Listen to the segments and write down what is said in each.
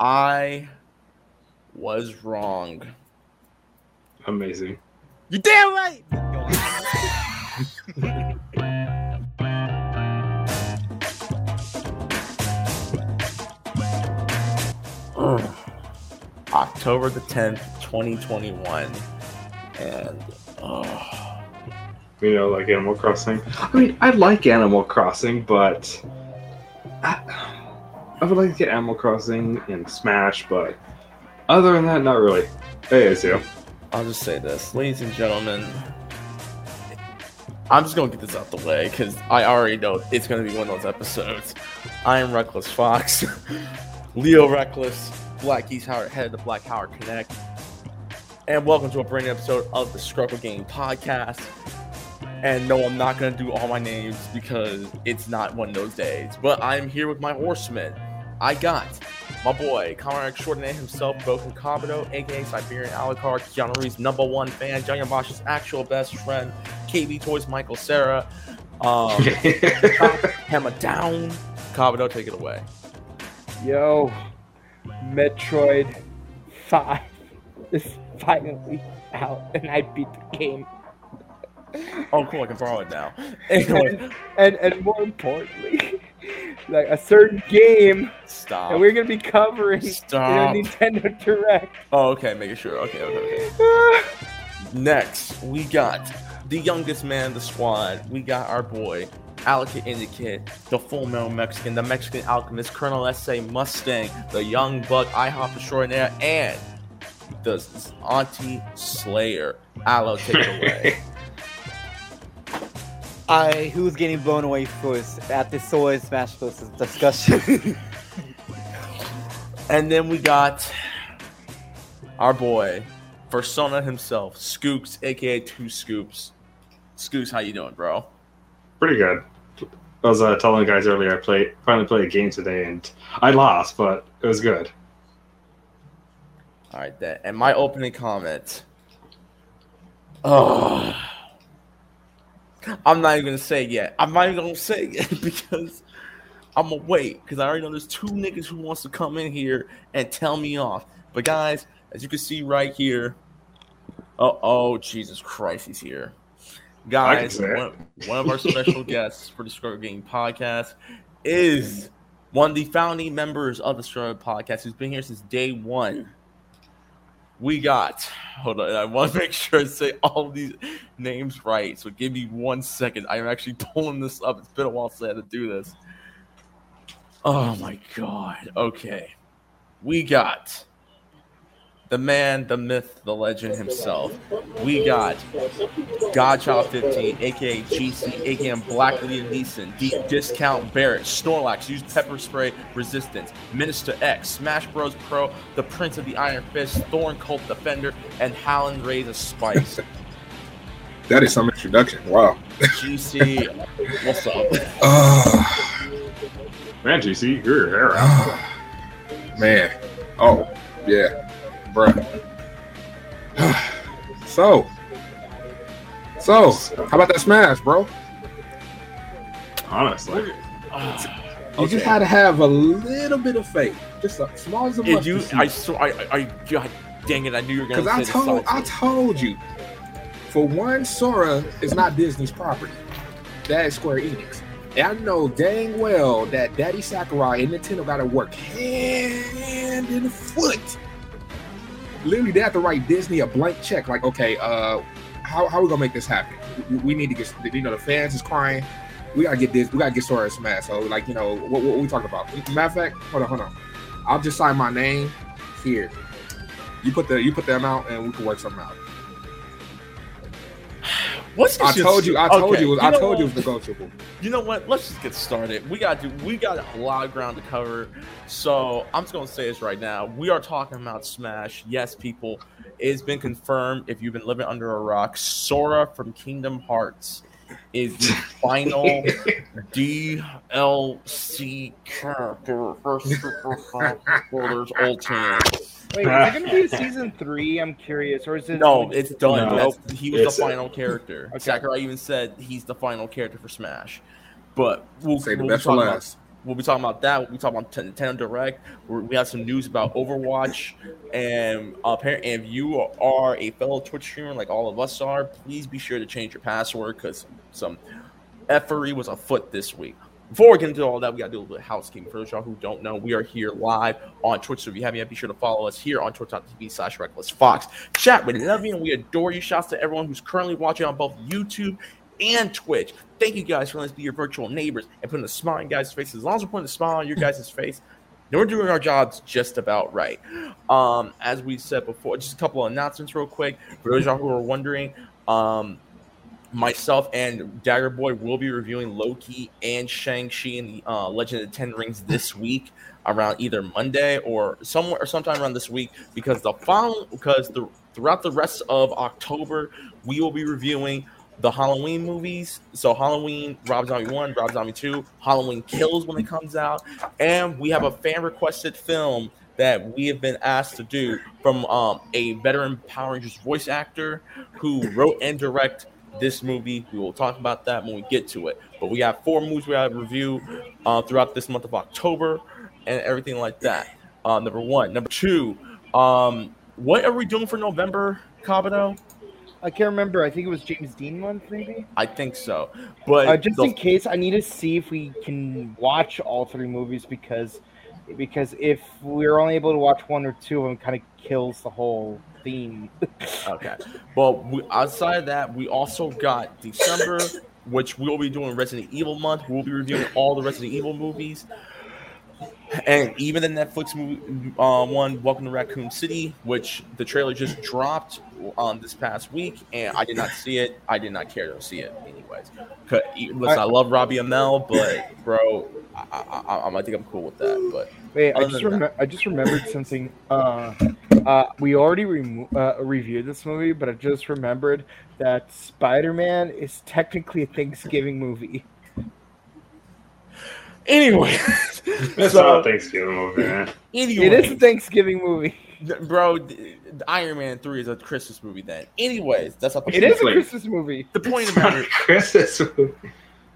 I was wrong. Amazing. You damn right. October the 10th, 2021. And oh, You know, like Animal Crossing. I mean, I like Animal Crossing, but I, I would like to get Animal Crossing and Smash, but other than that, not really. Hey. I'll just say this, ladies and gentlemen. I'm just gonna get this out the way because I already know it's gonna be one of those episodes. I am Reckless Fox, Leo Reckless, Black East Howard, head of the Black Howard Connect, and welcome to a brand new episode of the Scrub Club Game Podcast. And no, I'm not gonna do all my names because it's not one of those days. But I'm here with my horsemen. I got my boy, Conrad extraordinaire himself, Broken Kabuto, aka Siberian Alucard, Keanu Reeves' number one fan, John Yamash's actual best friend, KB Toys, Michael Cera, um, Hammer Down. Kabuto, take it away. Yo, Metroid 5 is finally out, and I beat the game. Oh, cool, I can borrow it now. Anyway, And, and, and more importantly, like a certain game stop. that we're gonna be covering Stop. in a Nintendo Direct. Oh, okay, making sure. Okay, okay, okay. Next, we got the youngest man in the squad. We got our boy, Alec Indicate, the full metal Mexican, the Mexican alchemist, Colonel S.A. Mustang, the young buck, IHOP extraordinaire, and the Auntie Slayer. Aloe, take it away. I who's getting blown away first at the Sword Smash Bros. discussion. and then we got our boy, Persona himself, Scoops, aka Two Scoops. Scoops, how you doing, bro? Pretty good. I was uh, telling the guys earlier I played finally played a game today and I lost, but it was good. All right, then. And my opening comment. Oh, I'm not even gonna say it yet. I'm not even gonna say it yet because I'm gonna wait because I already know there's two niggas who wants to come in here and tell me off. But guys, as you can see right here, oh, oh Jesus Christ, he's here. Guys, one, one of our special guests for the Scrub Club Game podcast is one of the founding members of the Scrub Club Podcast who's been here since day one. We got, hold on, I want to make sure I say all these names right. So give me one second. I'm actually pulling this up. It's been a while since I had to do this. Oh my God. Okay. We got the man, the myth, the legend himself. We got Godchild 15, aka GC, aka Black Leader Neeson, Deep Discount Barrett, Snorlax, use pepper spray resistance, Minister X, Smash Bros. Pro, the Prince of the Iron Fist, Thorn Cult Defender, and Howland Rays of Spice. That is some introduction. Wow. GC, what's up? Oh, Man, GC, you're your hair out. oh, man. Oh, yeah. Bruh. so, so, how about that smash, bro? Honestly. You just had to have a little bit of faith. Just a small as a Did mustard you? seed. I, sw- I, I, I, God dang it! I knew you were gonna Because I told. I told you, for one, Sora is not Disney's property. That is Square Enix. And I know dang well that Daddy Sakurai and Nintendo got to work hand in foot. Literally, they have to write Disney a blank check. Like, okay, uh, how how we gonna make this happen? We, we need to get, you know, the fans is crying. We gotta get this. We gotta get Sora Smash. So, like, you know, what, what we talking about? Matter of fact, hold on, hold on. I'll just sign my name here. You put the you put the amount, and we can work something out. What's I told you. I told Okay, you. I know told you it was negotiable. You know what? Let's just get started. We got to. We got a lot of ground to cover. So I'm just gonna say this right now. We are talking about Smash. Yes, people. It's been confirmed. If you've been living under a rock, Sora from Kingdom Hearts is the final DLC character for Super Smash Bros. Ultimate. Wait, is it gonna be season three? I'm curious, or is it? No, it's done. No. That's, he was It's- the final character. Okay. Sakurai even said he's the final character for Smash. But we'll, Say the we'll best for talk about- last. We'll be talking about that. We'll be talking about Nintendo Direct. We have some news about Overwatch, and uh, apparently, if you are a fellow Twitch streamer like all of us are, please be sure to change your password because some effery was afoot this week. Before we get into all that, we got to do a little bit of housekeeping. For those y'all who don't know, we are here live on Twitch. So if you haven't yet, be sure to follow us here on twitch.tv slash reckless fox. Chat, we love you and we adore you. Shouts to everyone who's currently watching on both YouTube and Twitch. Thank you guys for letting us be your virtual neighbors and putting a smile on guys' faces. As long as we're putting a smile on your guys' face, then we're doing our jobs just about right. Um, as we said before, just a couple of announcements real quick. For those of y'all who are wondering, um, myself and Dagger Boy will be reviewing Loki and Shang-Chi and the uh, Legend of the Ten Rings this week around either Monday or somewhere or sometime around this week because the following because the throughout the rest of October we will be reviewing the Halloween movies. So Halloween, Rob Zombie 1, Rob Zombie 2, Halloween Kills when it comes out, and we have a fan requested film that we have been asked to do from um, a veteran Power Rangers voice actor who wrote and direct this movie. We will talk about that when we get to it. But we have four movies we have to review uh, throughout this month of October and everything like that. Uh, number one. Number two, um, what are we doing for November, Kabuto? I can't remember. I think it was James Dean month, maybe. I think so. But Uh, just the- in case, I need to see if we can watch all three movies because because if we're only able to watch one or two of them, kind of kills the whole theme. Okay. Well, we, outside of that, we also got December, which we'll be doing Resident Evil month. We'll be reviewing all the Resident Evil movies. And even the Netflix movie, uh, one, Welcome to Raccoon City, which the trailer just dropped um, this past week, and I did not see it. I did not care to see it, anyways. Listen, I love Robbie Amell, but bro, I, I, I, I think I'm cool with that. But Wait, I just rem- I just remembered something. Uh, uh, we already remo- uh, reviewed this movie, but I just remembered that Spider Man is technically a Thanksgiving movie. Anyway, That's So- not a Thanksgiving movie, man. anyway, It is a Thanksgiving movie. Th- Bro, th- the Iron Man 3 is a Christmas movie then. Anyways, that's not the It is a Christmas movie. The point It's of the matter Christmas movie.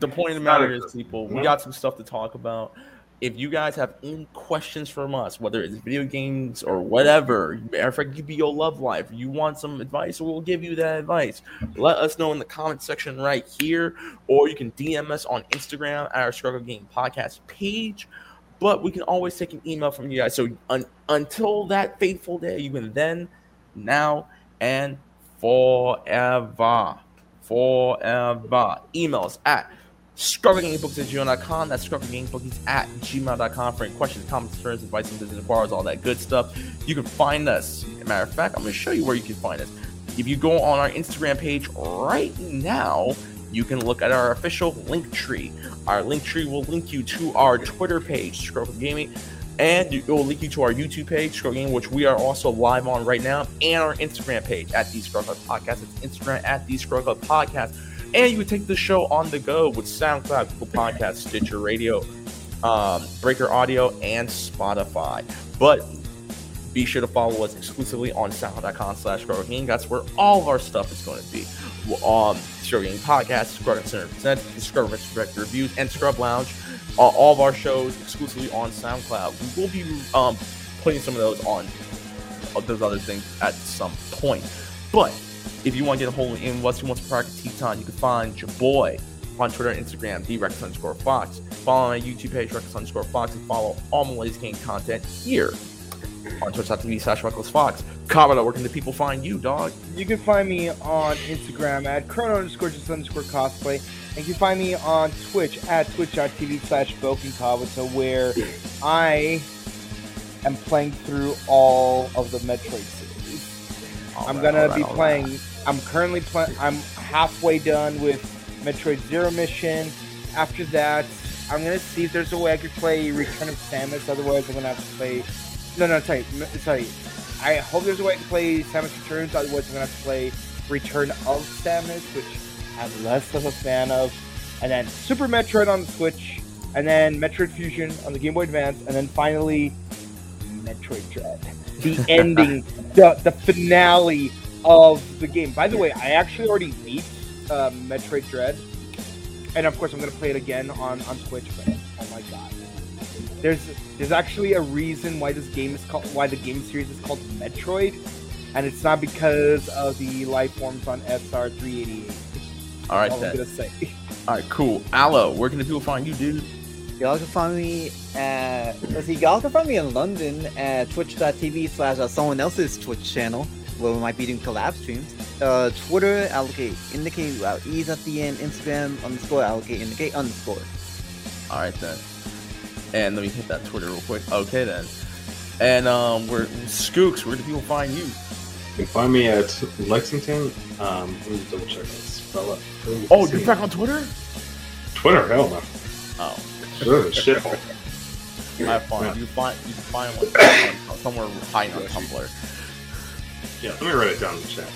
the point of the It's matter a is, Christmas people, we got some stuff to talk about. If you guys have any questions from us, whether it's video games or whatever, matter of fact, it could be your love life. You want some advice, we'll give you that advice. Let us know in the comment section right here, or you can DM us on Instagram at our Scrub Club Game Podcast page. But we can always take an email from you guys. So un- until that fateful day, you can then, now, and forever, forever Emails us at strugglegamebooks at gmail.com. That's strugglegamebookies at gmail.com for any questions, comments, concerns, advice, and business inquiries, all that good stuff. You can find us. Matter of fact, I'm going to show you where you can find us. If you go on our Instagram page right now, you can look at our official link tree. Our link tree will link you to our Twitter page, Scrub Club Gaming, and it will link you to our YouTube page, Scrub Club Gaming, which we are also live on right now, and our Instagram page at the Scrub Club Podcast. It's Instagram at the Scrub Club Podcast. And you can take the show on the go with SoundCloud, Google Podcasts, Stitcher Radio, um, Breaker Audio, and Spotify. But be sure to follow us exclusively on soundcloud.com slash Gaming. That's where all of our stuff is going to be. Um, Scrub Gaming Podcast, Scrub Center Present, the Scrub Direct Reviews, and Scrub Lounge. Uh, all of our shows exclusively on SoundCloud. We will be um, putting some of those on those other things at some point. But if you want to get a hold of in what's who wants to practice Teton, you can find your boy on Twitter and Instagram, the Rex underscore Fox. Follow my YouTube page, Rex underscore Fox, and follow all my latest game content here on twitch.tv slash Reckless Fox. Kamado, where can the people find you, dog? You can find me on Instagram at chrono underscore just underscore cosplay. And you can find me on Twitch at twitch.tv slash Boken Kabuto, where I am playing through all of the Metroid series. All I'm right, gonna all right, be all right. I'm currently playing. I'm halfway done with Metroid Zero Mission. After that, I'm gonna see if there's a way I could play Return of Samus. Otherwise, I'm gonna have to play. No, no, sorry, sorry. I hope there's a way I can play Samus Returns. Otherwise, I'm gonna have to play Return of Samus, which I'm less of a fan of. And then Super Metroid on the Switch, and then Metroid Fusion on the Game Boy Advance, and then finally Metroid Dread. The ending, the the finale of the game. By the way, I actually already beat uh, Metroid Dread, and of course I'm gonna play it again on on Twitch. But oh my god, there's there's actually a reason why this game is called why the game series is called Metroid, and it's not because of the life forms on SR three eighty eight. All right, All I'm gonna say. All right, cool. Aloe, where can the people find you, dude? Y'all can find me at let's see, y'all can find me in London at twitch.tv slash uh, someone else's Twitch channel where we might be doing collab streams. Uh, Twitter, allocate indicate uh, E's at the end, Instagram underscore allocate indicate underscore. All right then. And let me hit that Twitter real quick. Okay then. And um, we're Skooks. Where do people find you? You can find me at Lexington. Um, let me double check this spell it. Oh, you're back on Twitter? Twitter, hell no. Oh, Twitter is a shithole. I find you find you can find like somewhere hiding on Tumblr. Yeah, let me write it down in the chat.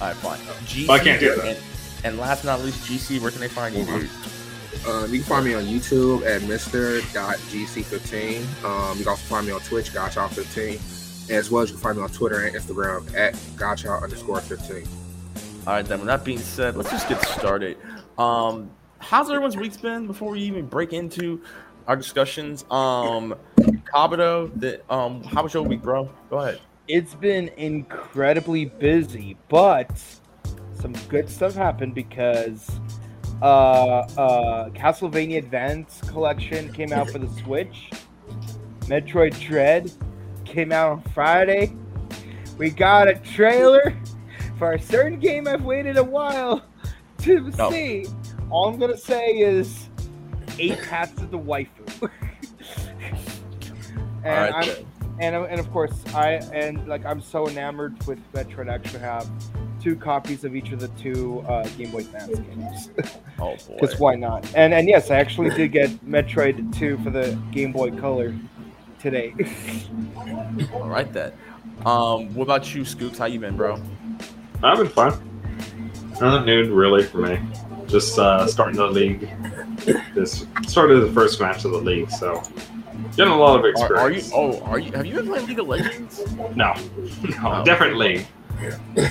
I find. GC, But I can't do that. And, and last but not least, GC. Where can they find you, dude? Um, you can find me on YouTube at Mr.GC15. Um, you can also find me on Twitch, Gotcha15, as well as you can find me on Twitter and Instagram at Gotcha underscore 15. All right, then. With that being said, let's just get started. Um, how's everyone's week's been before we even break into our discussions? Um, Kabuto, the um, how was your week, bro? Go ahead. It's been incredibly busy, but some good stuff happened because uh, uh, Castlevania Advance Collection came out for the Switch. Metroid Dread came out on Friday. We got a trailer for a certain game I've waited a while to Oh. see. All I'm gonna say is eight paths to the waifu. and right, I'm. And and of course I and like I'm so enamored with Metroid. I actually have two copies of each of the two uh, Game Boy Advance games. Oh boy. Because why not? And and yes, I actually did get Metroid 2 for the Game Boy Color today. All right then. Um, what about you, Scoops? How you been, bro? I've been fine. Nothing new really for me. Just uh, starting the league. This started the first match of the league, so getting a lot of Are, are you? experience. Oh, are you? Have you been playing League of Legends? No, no, Oh. different league.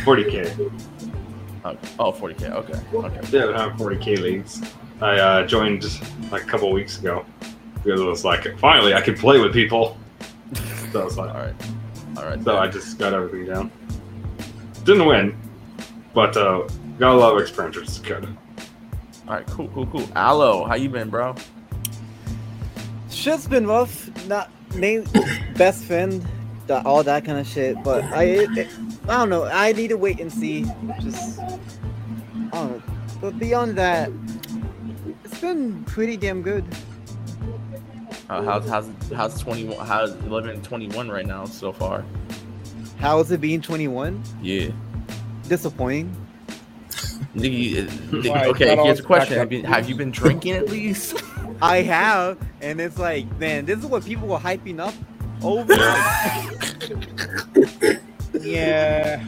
40k. Oh, oh 40k. Okay. Okay. Yeah, I have 40k leagues. I uh, joined like a couple weeks ago because it was like finally I could play with people. So I was All like, right. All right. so I just got everything down. Didn't win, but uh, got a lot of experience, which is good. All right. Cool. Cool. Cool. Aloe, how you been, bro? Shit's been rough. Not name best friend, that, all that kind of shit. But I, it, I don't know. I need to wait and see. Just, I don't know. But beyond that, it's been pretty damn good. Uh, how's how's how's 21? How's 11 and 21 right now so far? How is it being 21? Yeah. Disappointing. Nigga, nigga- okay. Here's a question: Have you have you been drinking at least? I have, and it's like, man, this is what people were hyping up over. yeah.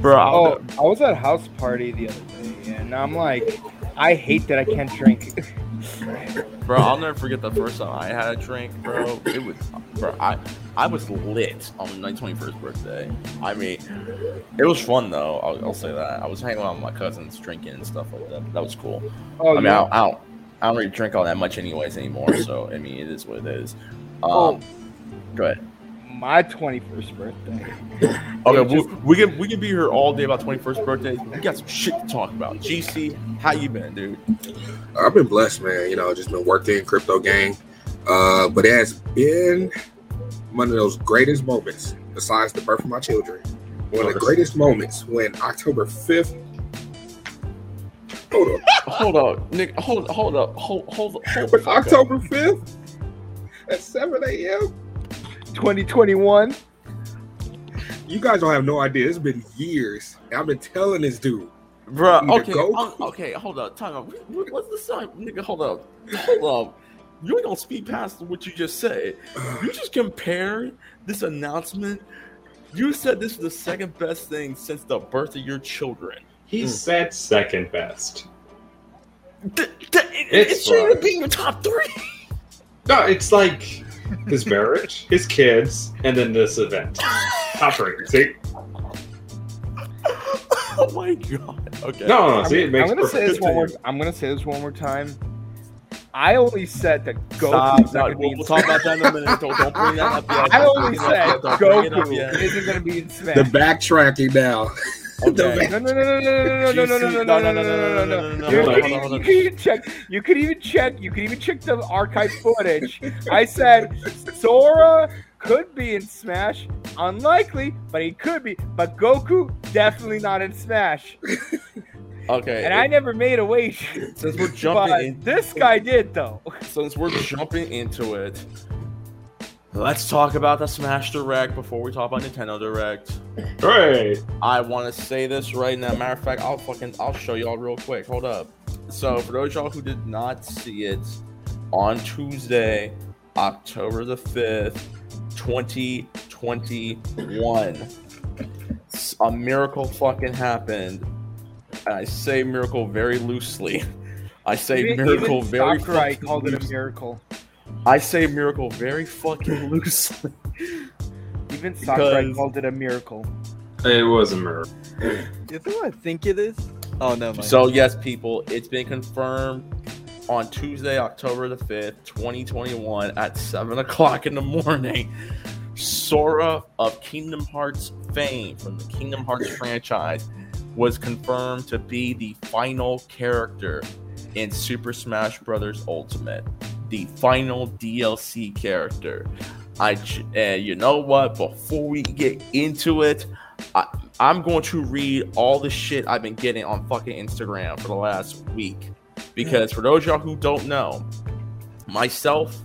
bro, I'll- Oh, I was at a house party the other day, and I'm like, I hate that I can't drink. bro, I'll never forget the first time I had a drink, bro. It was, bro, I I was lit on my 21st birthday. I mean, it was fun though. I'll, I'll say that. I was hanging out with my cousins, drinking and stuff like that. That was cool. oh, I mean, I yeah. don't, I don't, I don't really drink all that much anyways anymore. So I mean, it is what it is. Um, Oh. go ahead. my 21st birthday. Okay, It we, just- we can we can be here all day about 21st birthday. We got some shit to talk about. GC, how you been, dude? I've been blessed, man. You know, just been working crypto game. Uh, but it has been one of those greatest moments, besides the birth of my children. One of the greatest moments when October 5th. Hold on. Hold up, Nick. Hold hold up. Hold hold hold. the up. October 5th at 7 a.m. 2021. You guys don't have no idea. It's been years. I've been telling this dude. Bro, okay, go- um, okay, hold up, time out. What's the sign, nigga? Hold up, hold up. You ain't gonna speed past what you just said. You just compared this announcement. You said this is the second best thing since the birth of your children. He hmm. said second best. Th- th- it It's it shouldn't fine. be your top three. No, it's like his marriage, his kids, and then this event. Top three. See? oh my god. Okay. No, no, no. I'm, See, it makes I'm gonna say this one more. I'm gonna say this one more time. I only said that Goku. Stop. Goku's No, not to we'll, we'll talk about that in a minute. Don't, don't bring that up yet. I Don't only bring it up said yet. Don't bring it up Goku isn't going to be in Smash. The backtracking now. Okay. No, no, no, no, no, no, no, no, no, no, no, no, no, no, no, no. You could even- you could even check. You could even check. You could even check the archive footage. I said Sora could be in Smash. Unlikely, but he could be. But Goku definitely not in Smash. Okay. And I never made a wager. since we're jumping But in, this guy did though. since we're jumping into it, let's talk about the Smash Direct before we talk about Nintendo Direct. Hooray! I want to say this right now. Matter of fact, I'll fucking I'll show y'all real quick. Hold up. So for those y'all who did not see it, on Tuesday, October the fifth, twenty twenty one, a miracle fucking happened. And I say miracle very loosely. I say Even- miracle even very Sakurai fucking called it a miracle. I say miracle very fucking loosely. Even Sakurai Because- called it a miracle. It was a miracle. Is it what I think it is? Oh no, mind. So yes, people, it's been confirmed on Tuesday, October the fifth, twenty twenty one, at seven o'clock in the morning. Sora of Kingdom Hearts fame from the Kingdom Hearts franchise was confirmed to be the final character in Super Smash Bros. Ultimate, the final DLC character. I uh, you know what? Before we get into it, I, I'm going to read all the shit I've been getting on fucking Instagram for the last week. Because for those y'all who don't know, myself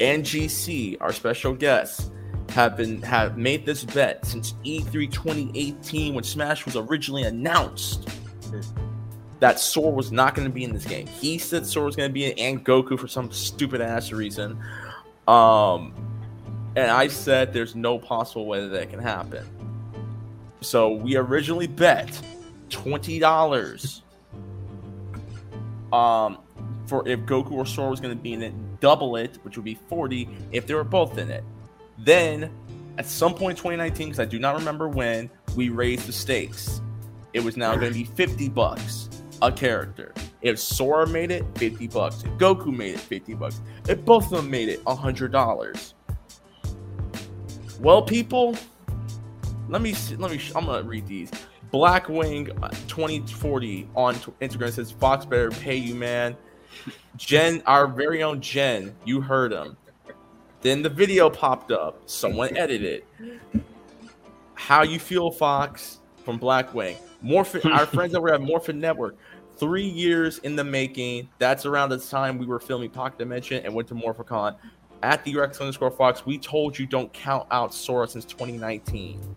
and GC, our special guests, have been have made this bet since E E3 2018 when Smash was originally announced that Sora was not going to be in this game. He said Sora was going to be in and Goku for some stupid ass reason. Um, and I said there's no possible way that that can happen. So we originally bet twenty dollars. Um, for if Goku or Sora was going to be in it, double it, which would be forty if they were both in it. Then, at some point in 2019, because I do not remember when, we raised the stakes. It was now going to be fifty bucks a character. If Sora made it, fifty bucks. If Goku made it, fifty bucks. If both of them made it, hundred dollars. Well, people, let me see, let me. I'm gonna read these. Blackwing uh, 2040 on Instagram says Fox better pay you, man. Jen, our very own Jen, you heard him. Then the video popped up. Someone edited. How you feel, Fox from Blackwing? Morphin, our friends over at Morphin Network. Three years in the making. That's around the time we were filming Pocket Dimension and went to Morphicon. At the Rex underscore Fox, we told you don't count out Sora since 2019.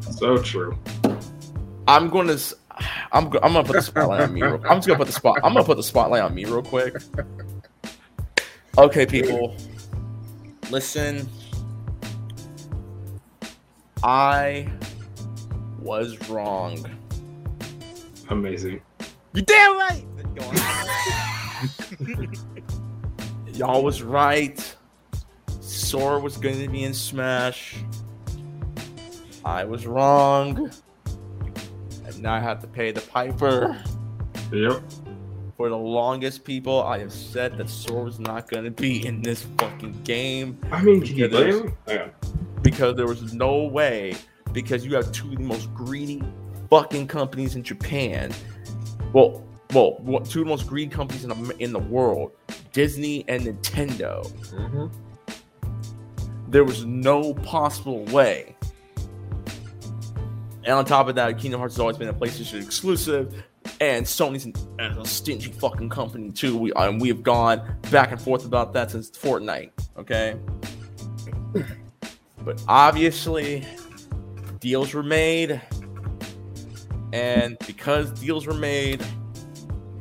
So true. I'm going to. I'm. I'm gonna put the spotlight on me. Real, I'm just gonna put the spot. I'm gonna put the spotlight on me real quick. Okay, people, listen. I was wrong. Amazing. you damn right. Y'all was right. Sora was going to be in Smash. I was wrong. And now I have to pay the piper. Yep. For the longest, people, I have said that Sora was not going to be in this fucking game I mean, can you blame him? Because there was no way. Because you have two of the most greedy fucking companies in Japan. Well, well, two of the most greedy companies in the, in the world, Disney and Nintendo. Mhm. There was no possible way. And on top of that, Kingdom Hearts has always been a PlayStation exclusive, and Sony's an, a stingy fucking company too. We and we have gone back and forth about that since Fortnite. Okay, but obviously, deals were made, and because deals were made,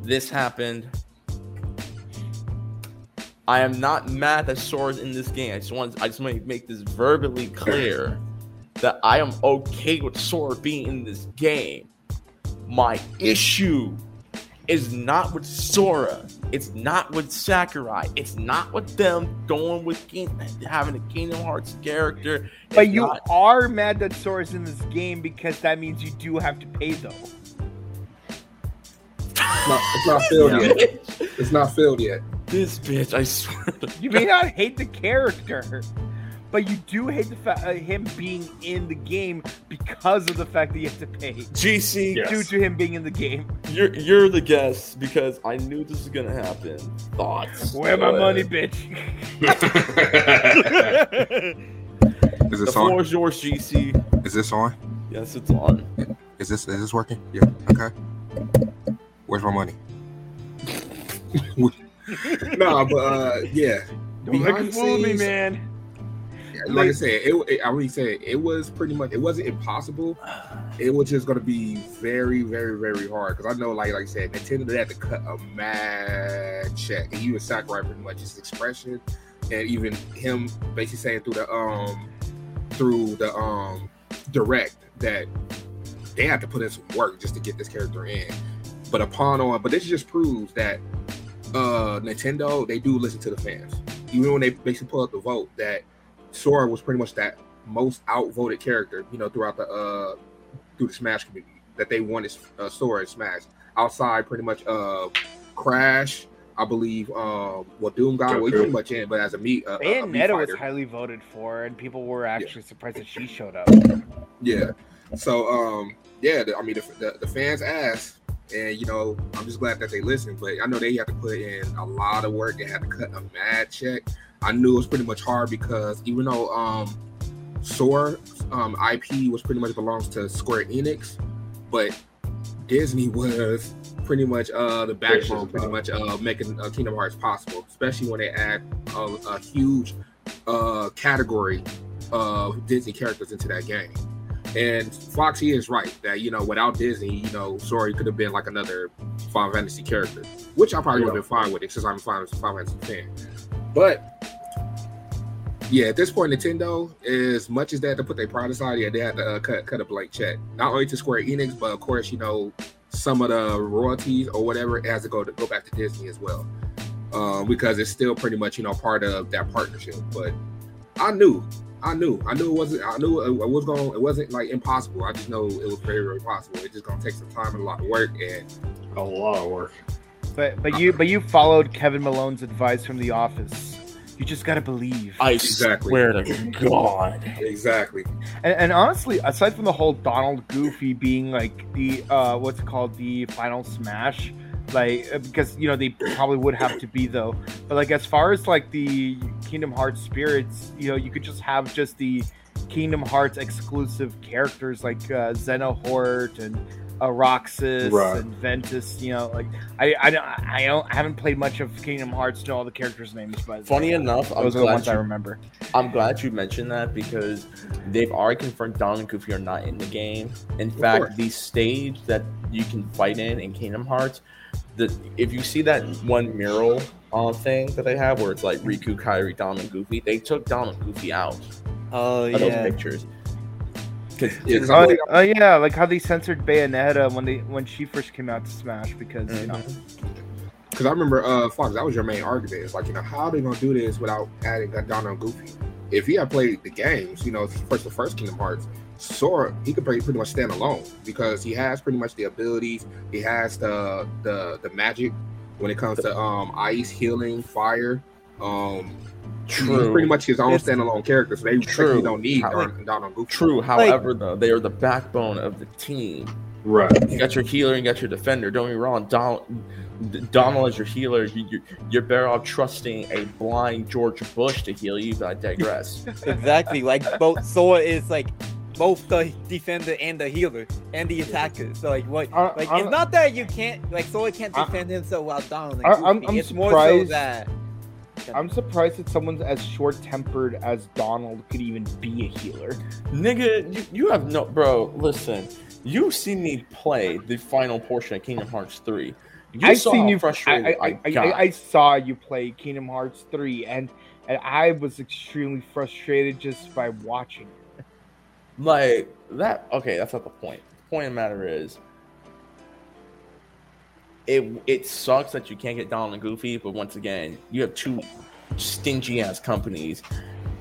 this happened. I am not mad that Sora's in this game. I just want I just want to make this verbally clear that I am okay with Sora being in this game. My issue is not with Sora. It's not with Sakurai. It's not with them going with King- having a Kingdom Hearts character. But you not- are mad that Sora's in this game because that means you do have to pay though. It's not, it's not filled yet. It's not filled yet. This bitch, I swear. You may not hate the character, but you do hate the fact uh, him being in the game because of the fact that you have to pay GC, Yes. due to him being in the game. you're you're the guest because I knew this was gonna happen. Thoughts? Where my Go money, bitch? Is The this on? floor is yours, GC. Is this on? Yes, it's on. Is this is this working? Yeah. Okay. Where's my money? no, but uh, yeah. Don't make Behind a fool of me, man. Like I said, it, it I already said it was pretty much. It wasn't impossible. It was just gonna be very, very, very hard because I know, like, like I said, Nintendo they had to cut a mad check, and even Sakurai pretty much his expression, and even him basically saying through the um through the um direct that they had to put in some work just to get this character in. But upon on, but this just proves that uh Nintendo they do listen to the fans, even when they basically pull up the vote that Sora was pretty much that most outvoted character, you know, throughout the uh through the Smash community that they wanted uh, Sora in Smash. Outside, pretty much uh Crash, I believe. Um, well, Doom God, well, he's Goku. pretty much in, but as a meat, uh, a, a meat Bayonetta was highly voted for, and people were actually surprised that she showed up. Yeah. So um yeah, the, I mean the, the, the fans asked, and you know I'm just glad that they listened. But I know they had to put in a lot of work. They had to cut a mad check. I knew it was pretty much hard because even though um Sora um IP was pretty much belongs to Square Enix, but Disney was pretty much uh the backbone, pretty much uh making uh, Kingdom Hearts possible, especially when they add a, a huge uh category of Disney characters into that game. And Foxy is right that you know without Disney, you know, Sora could have been like another Final Fantasy character, which I probably would have been fine with it since I'm a Final Fantasy fan. But yeah, at this point, Nintendo, as much as they had to put their pride aside, yeah, they had to uh, cut cut a blank check, not only to Square Enix, but of course, you know, some of the royalties or whatever it has to go to go back to Disney as well, um, because it's still pretty much you know part of that partnership. But I knew, I knew, I knew it wasn't, I knew it, it was going, it wasn't like impossible. I just know it was very, very possible. It's just gonna take some time and a lot of work, and A lot of work. But but you but you followed Kevin Malone's advice from The Office. You just gotta believe. I Exactly. swear to God. exactly, And, and honestly, aside from the whole Donald Goofy being like the uh what's it called the final smash, like uh, because you know they probably would have to be though. But like as far as like the Kingdom Hearts spirits, you know, you could just have just the Kingdom Hearts exclusive characters like uh, Xehanort and Roxas Right. and Ventus. You know, like I I don't I don't I haven't played much of Kingdom Hearts know all the characters' names, but Funny enough, I'm those are the ones glad, I you, remember. I'm glad you mentioned that because they've already confirmed Donald and Goofy are not in the game. In course. fact, the stage that you can fight in in Kingdom Hearts, the if you see that one mural uh, thing that they have where it's like Riku, Kairi, Donald, and Goofy, they took Donald and Goofy out Oh of those yeah. pictures. 'Cause Yeah, 'cause Oh, oh, yeah, like how they censored Bayonetta when they when she first came out to Smash because you know Because I remember, uh, Fox, that was your main argument. It's like, you know, how are they going to do this without adding Donald and Goofy? If he had played the games, you know, first the first Kingdom Hearts, Sora, he could pretty, pretty much stand alone because he has pretty much the abilities. He has the the the magic when it comes to um ice, healing, fire. Um, he's True. pretty much his own It's- standalone character, so they True. don't need How- Don- Donald and True. However, though, they are the backbone of the team. Right. You got your healer and you got your defender. Don't get me wrong. Donald, Donald as your healer, you, you, you're better off trusting a blind George Bush to heal you. But I digress. Exactly. Like both Sora is like both the defender and the healer and the attacker. So like what I- like I'm- it's not that you can't like Sora can't I- defend himself while Donald and I- I'm- Goofy. I'm it's more so that I'm surprised that someone as short tempered as Donald could even be a healer. Nigga, you, you have no bro. Listen, you see me play the final portion of Kingdom Hearts three. You I've saw seen you. Frustrated I, I, got. I, I saw you play Kingdom Hearts three, and and I was extremely frustrated just by watching. it. like that. Okay, that's not the point. The point of the matter is, it it sucks that you can't get Donald and Goofy, but once again, you have two stingy ass companies.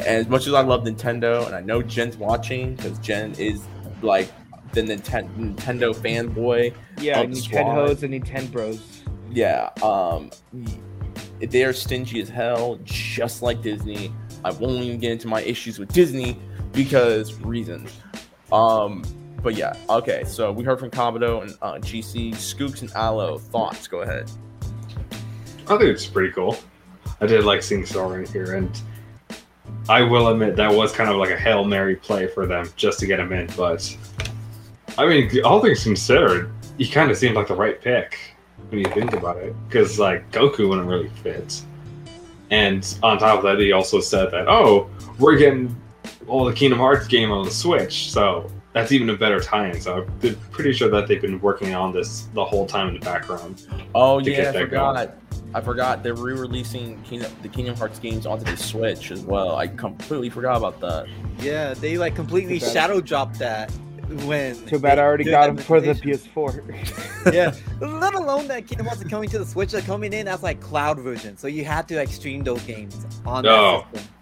And as much as I love Nintendo, and I know Jen's watching because Jen is like the Ninten- Nintendo fanboy. Yeah, Nintendo's and Nintendobros. Yeah, um, they are stingy as hell, just like Disney. I won't even get into my issues with Disney because reasons. Um, but yeah, okay. So we heard from Kabuto and uh, GC, Skooks and Aloe. Thoughts? Go ahead. I think it's pretty cool. I did like seeing Sora in here, and I will admit that was kind of like a hail mary play for them just to get him in. But I mean, all things considered, he kind of seemed like the right pick when you think about it, because like Goku wouldn't really fit. And on top of that, he also said that, oh, we're getting all the Kingdom Hearts game on the Switch, so that's even a better tie-in. So I'm pretty sure that they've been working on this the whole time in the background. Oh yeah, I that going. forgot. I forgot they're re-releasing Kingdom, the Kingdom Hearts games onto the Switch as well. I completely forgot about that. Yeah, they like completely shadow dropped that when. Too bad I already got them for the. PS4. yeah, let alone that Kingdom Hearts are coming to the Switch. They're coming in as like cloud version, so you had to like stream those games on Oh. that system.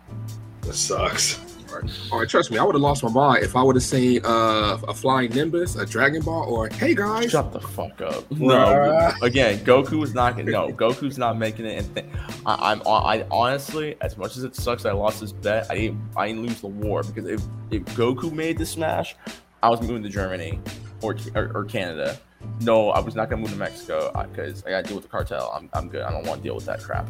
This sucks. All right, trust me, I would have lost my mind if I would have seen uh, a flying Nimbus, a Dragon Ball, or hey guys, Shut the fuck up. Bruh. No, again, Goku is not gonna. No, Goku's not making it. And th- I, I'm. I honestly, as much as it sucks, I lost this bet. I didn't. I didn't lose the war because if if Goku made the smash, I was moving to Germany or or, or Canada. No, I was not gonna move to Mexico because I gotta deal with the cartel. I'm, I'm good. I don't want to deal with that crap.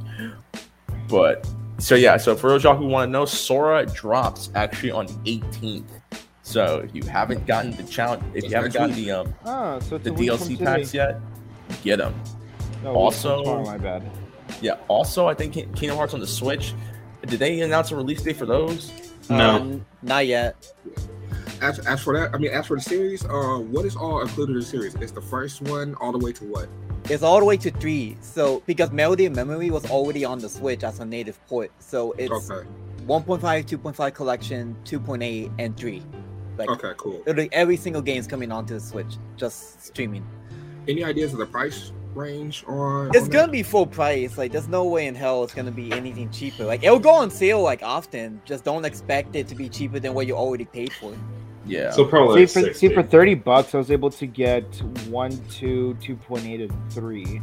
But so yeah, so for those y'all who want to know, Sora drops actually on 18th. So if you haven't gotten the challenge, if you haven't gotten the um oh, so the a week DLC today. packs yet, get them. No, a week from Also- tomorrow, my bad. Yeah. Also, I think Kingdom Hearts on the Switch. Did they announce a release date for those? No. Um, not yet. as, as for that, I mean, as for the series, uh, what is all included in the series? It's the first one all the way to what? It's all the way to three. So because Melody and Memory was already on the Switch as a native port, so it's Okay, 1.5, 2.5 collection, 2.8, and three. Like okay, cool. literally every single game is coming onto the Switch, just streaming. Any ideas of the price range on? It's on gonna that? be full price. Like, there's no way in hell it's gonna be anything cheaper. Like, it'll go on sale like often. Just don't expect it to be cheaper than what you already paid for. Yeah. So probably See like for, see, for 30 bucks, I was able to get 1, 2, 2.8, and 3.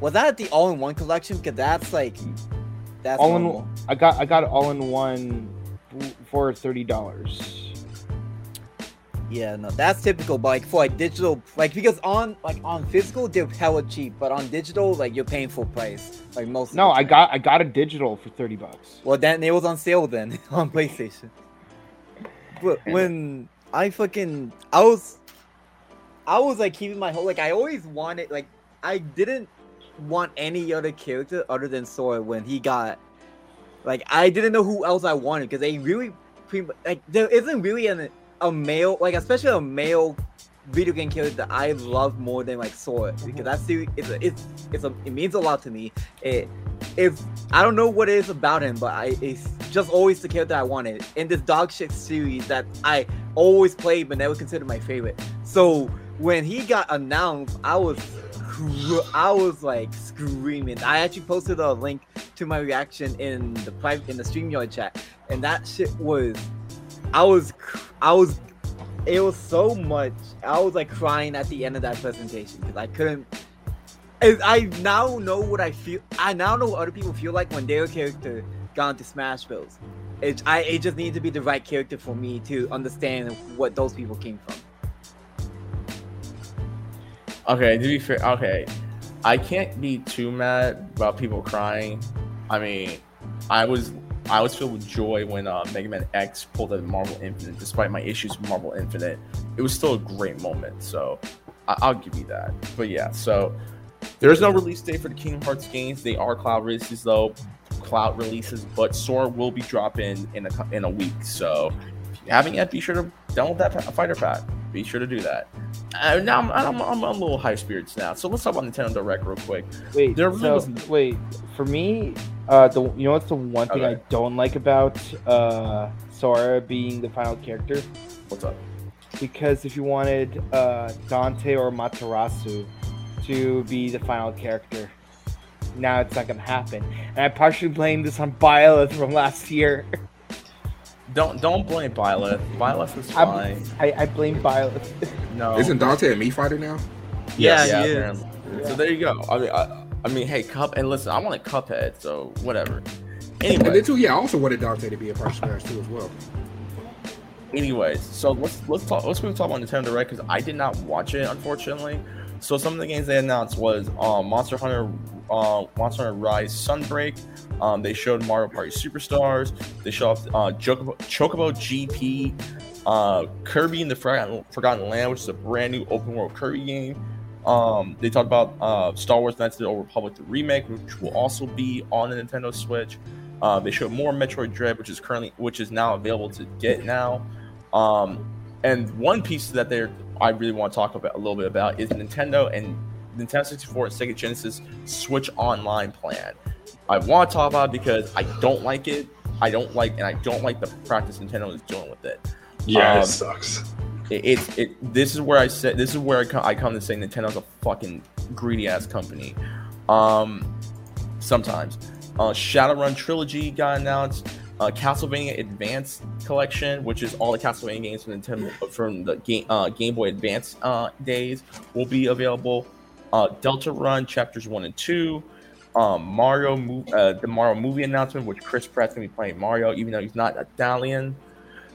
Was that the all-in-one collection? Because that's like, that's All in- I got I got all in one for $30. Yeah, no, that's typical. But like for like digital, like because on like on physical they're hella cheap, but on digital like you're paying full price. Like most. of No, the I got I got a digital for 30 bucks. Well, then it was on sale then on PlayStation. But when I fucking I was, I was like keeping my whole like I always wanted like I didn't want any other character other than Sora when he got like I didn't know who else I wanted because they really pre- like there isn't really an a male like especially a male video game character that I love more than like Sora because that's the it's a, it's it's a, it means a lot to me. It if I don't know what it is about him, but I it's just always the character I wanted in this dog shit series that I always played but never considered my favorite. So when he got announced, I was I was like screaming. I actually posted a link to my reaction in the private in the StreamYard chat, and that shit was I was I was it was so much. I was like crying at the end of that presentation because I couldn't. I I now know what I feel. I now know what other people feel like when their character got into Smash Bros. It I it just needed to be the right character for me to understand what those people came from. Okay, to be fair, okay, I can't be too mad about people crying. I mean, I was I was filled with joy when uh, Mega Man X pulled out Marvel Infinite, despite my issues with Marvel Infinite. It was still a great moment, so I- I'll give you that. But yeah, so there's no release date for the Kingdom Hearts games. They are cloud releases though, cloud releases. But Sora will be dropping in a in a week. So if you haven't yet, be sure to download that fighter pack. Be sure to do that. Uh, now I'm, I'm, I'm a little high spirits now. So let's talk about Nintendo Direct real quick. Wait, There really so, wasn't- wait. For me, uh, the you know what's the one thing I don't like about uh Sora being the final character? What's up? Because if you wanted uh Dante or Amaterasu to be the final character, now it's not gonna happen. And I partially blame this on Byleth from last year. don't don't blame Byleth. Byleth is I'm- fine. I, I blame Violet. No, Isn't Dante a Mii fighter now? Yeah, yeah, he is. apparently. So there you go. I mean, I, I mean, hey, Cup, and listen, I wanted Cuphead, so whatever. And Anyway, then too, yeah, I also wanted Dante to be a part of Smash too as well. anyways, so let's let's talk. Let's move talk about Nintendo Direct because I did not watch it, unfortunately. So some of the games they announced was um, Monster Hunter, uh, Monster Hunter Rise Sunbreak. Um, they showed Mario Party Superstars. They showed off uh, Chocobo, Chocobo GP, uh, Kirby in the Forgotten, Forgotten Land, which is a brand new open world Kirby game. Um, they talked about uh, Star Wars Knights of the Old Republic, the remake, which will also be on the Nintendo Switch. Uh, they showed more Metroid Dread, which is currently, which is now available to get now. Um, and one piece that they're I really want to talk about a little bit about is Nintendo and Nintendo 64 and Sega Genesis Switch Online plan. I want to talk about it because I don't like it. I don't like, and I don't like the practice Nintendo is doing with it. Yeah, Um, it sucks. It, it, this is where I said this is where I come, I come to say Nintendo's a fucking greedy ass company. Um, sometimes, uh, Shadowrun trilogy got announced. Uh, Castlevania Advance Collection, which is all the Castlevania games from Nintendo from the game uh, Game Boy Advance uh, days, will be available. Uh, Deltarune chapters one and two. Um, Mario, uh, the Mario movie announcement, which Chris Pratt's gonna be playing Mario, even though he's not Italian.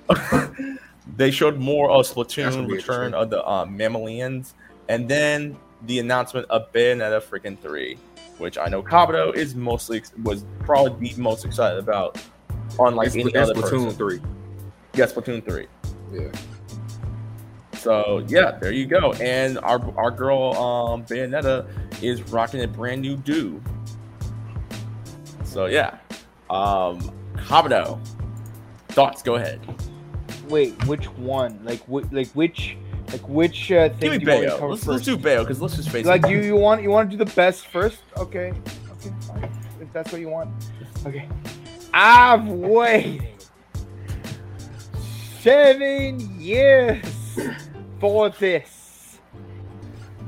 they showed more of Splatoon Return of the uh, Mammalians, and then the announcement of Bayonetta freaking three, which I know Kabuto is mostly was probably the most excited about. Unlike It's, any it's other Splatoon person. three. Yeah, Splatoon three. Yeah. So yeah, there you go. And our our girl um Bayonetta is rocking a brand new do. So yeah. Um Kabuto. Thoughts, go ahead. Wait, which one? Like, wh- like which, like which uh, thing Give me do you want to Bayo. cover Let's, first? let's do Bayo because let's just face like it. you, you want you want to do the best first? Okay, okay, fine. If that's what you want, okay. I've waited seven years for this.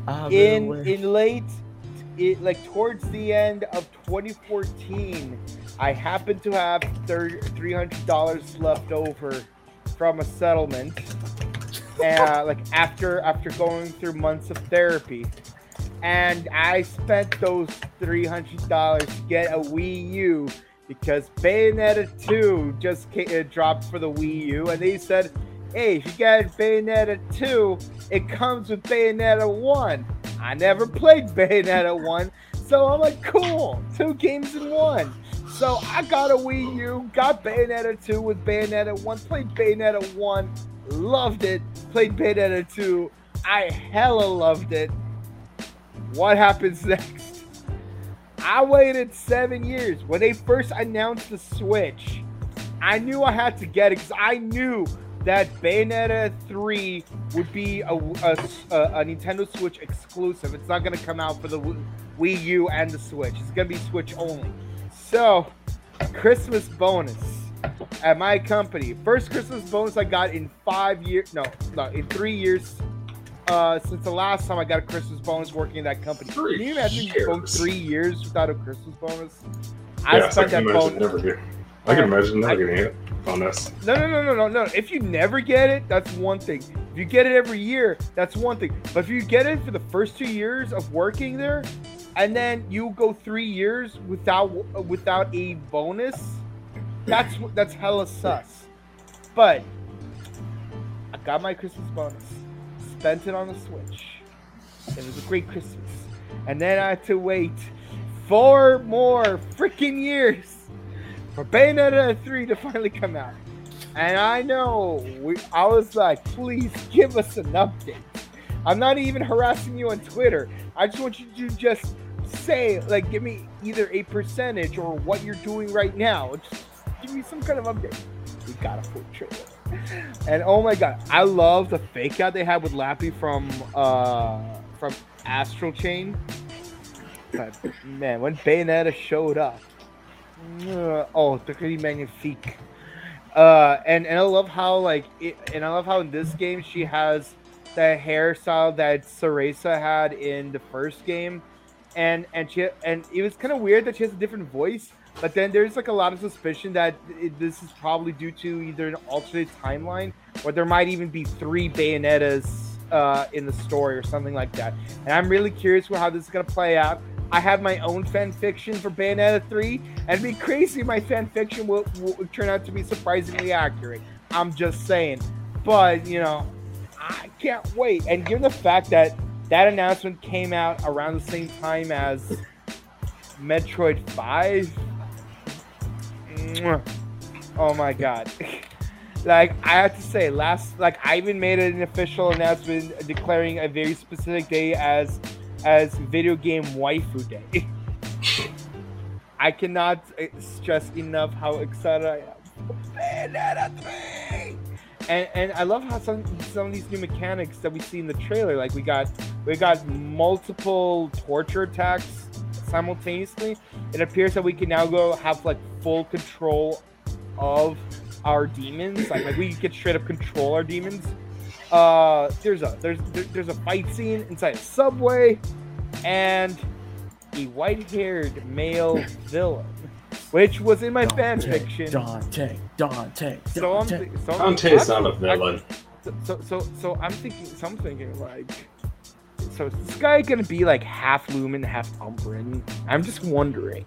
I've in waiting. in late it like towards the end of 2014 i happened to have thir- $300 left over from a settlement uh, like after after going through months of therapy and i spent those $300 to get a wii u because bayonetta 2 just ca- uh, dropped for the wii u and they said hey if you get bayonetta 2 it comes with Bayonetta 1. I never played Bayonetta 1, so I'm like, cool, two games in one. So I got a Wii U, got Bayonetta 2 with Bayonetta 1, played Bayonetta 1, loved it, played Bayonetta 2, I hella loved it. What happens next? I waited seven years. When they first announced the Switch, I knew I had to get it because I knew that Bayonetta 3 would be a, a, a- Nintendo Switch exclusive. It's not going to come out for the Wii U and the Switch. It's going to be Switch only. So, Christmas bonus at my company. First Christmas bonus I got in five years. No, no, in three years. Uh, since the last time I got a Christmas bonus working in that company. Three Can you imagine going three years without a Christmas bonus? I Yeah, I spent can that bonus. never get. I can imagine I- never getting it on this. No, no, no, no, no, no. If you never get it, that's one thing. If you get it every year, that's one thing. But if you get it for the first two years of working there, and then you go three years without without a bonus, that's that's hella sus. But I got my Christmas bonus, spent it on the Switch. It was a great Christmas, and then I had to wait four more freaking years for Bayonetta 3 to finally come out. And I know, we, I was like, please give us an update. I'm not even harassing you on Twitter. I just want you to just say, like, give me either a percentage or what you're doing right now. Just give me some kind of update. We got a full trailer. And oh my god, I love the fake out they had with Lappy from uh from Astral Chain. But man, when Bayonetta showed up, uh, oh, pretty magnifique. Uh, and and I love how like it, and I love how in this game she has the hairstyle that Cereza had in the first game, and and she and it was kind of weird that she has a different voice, But then there's like a lot of suspicion that it, this is probably due to either an alternate timeline or there might even be three Bayonettas uh, in the story or something like that. And I'm really curious how this is gonna play out. I have my own fan fiction for Bayonetta 3, and it'd be crazy my fan fiction will turn out to be surprisingly accurate. I'm just saying. But, you know, I can't wait. And given the fact that that announcement came out around the same time as Metroid 5, oh my god. like, I have to say, last, like, I even made an official announcement declaring a very specific day as as video game waifu day. I cannot uh, stress enough how excited I am. Bayonetta 3! And and I love how some some of these new mechanics that we see in the trailer, like we got we got multiple torture attacks simultaneously. It appears that we can now go have like full control of our demons. Like like we can straight up control our demons. Uh, there's a there's there, there's a fight scene inside a subway, and a white-haired male villain, which was in my fan fiction. Dante, Dante, So I'm, Dante. thi- so I'm Dante's not a I'm- villain. So, so, so I'm thinking, so I'm thinking like, so is this guy gonna be like half Lumen, half Umbran? I'm just wondering.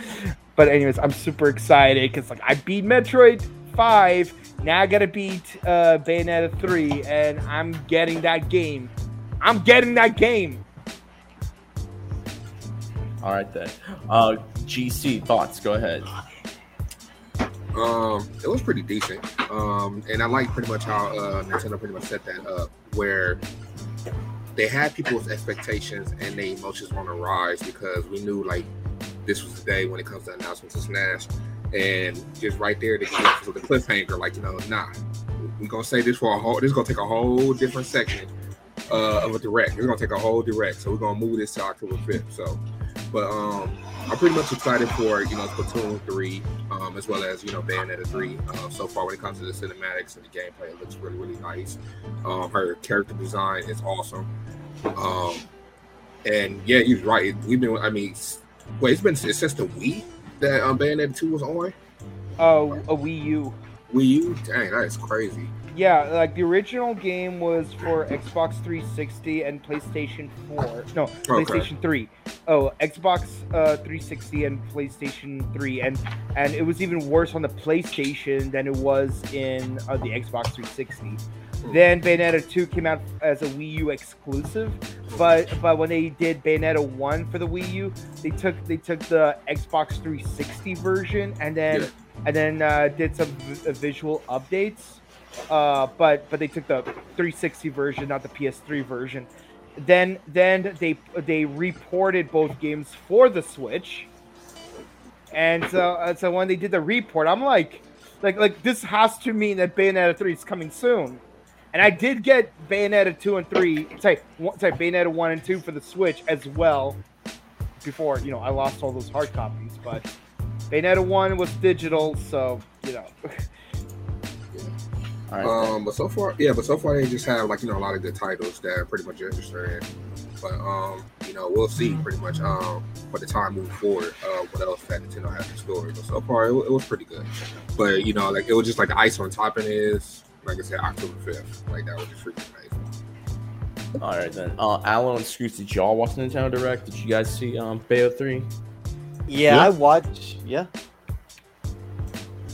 but anyways, I'm super excited because like I beat Metroid Five, now I gotta beat uh, Bayonetta Three, and I'm getting that game. I'm getting that game. All right then. Uh, GC thoughts. Go ahead. Um, it was pretty decent. Um, and I like pretty much how uh, Nintendo pretty much set that up, where they had people's expectations and their emotions on the rise because we knew like this was the day when it comes to announcements of Smash, and just right there to give us the cliffhanger, like you know, nah, we're gonna say this for a whole. This is gonna take a whole different section uh, of a direct. It's gonna take a whole direct, so we're gonna move this to October fifth. So, but um, I'm pretty much excited for you know Splatoon three, um, as well as you know Bayonetta three. Uh, so far, when it comes to the cinematics and the gameplay, it looks really really nice. Um, her character design is awesome. Um, and yeah, you're right. We've been, I mean, wait, it's been it's since the Wii that um, Bayonetta two was on. Oh, a Wii U. Wii U, dang, that is crazy. Yeah, like the original game was for Xbox 360 and PlayStation 4. No, PlayStation 3. Oh, Xbox uh, 360 and PlayStation 3, and and it was even worse on the PlayStation than it was in uh, the Xbox 360. Then Bayonetta 2 came out as a Wii U exclusive, but but when they did Bayonetta 1 for the Wii U, they took they took the Xbox 360 version and then Yeah. and then uh, did some v- uh, visual updates uh, but but they took the 360 version, not the PS3 version. Then then they they reported both games for the Switch, and so so when they did the report, I'm like, like like this has to mean that Bayonetta 3 is coming soon. And I did get Bayonetta 2 and 3, sorry, sorry, Bayonetta 1 and 2 for the Switch as well. Before you know, I lost all those hard copies, but Bayonetta 1 was digital, so you know. All right. then. Um, but so far, yeah, but so far they just have like you know a lot of good titles that are pretty much interested in. But um, you know, we'll see pretty much um for the time moving forward uh what else that Nintendo has in store. But so far it, it was pretty good. But you know, like it was just like the ice on top of it is like I said, October fifth. Like that was just freaking amazing. All right then. Uh, Alan and Scoots, did y'all watch the Nintendo Direct? Did you guys see um Bayo three? Yeah, Yeah. I watch. Yeah.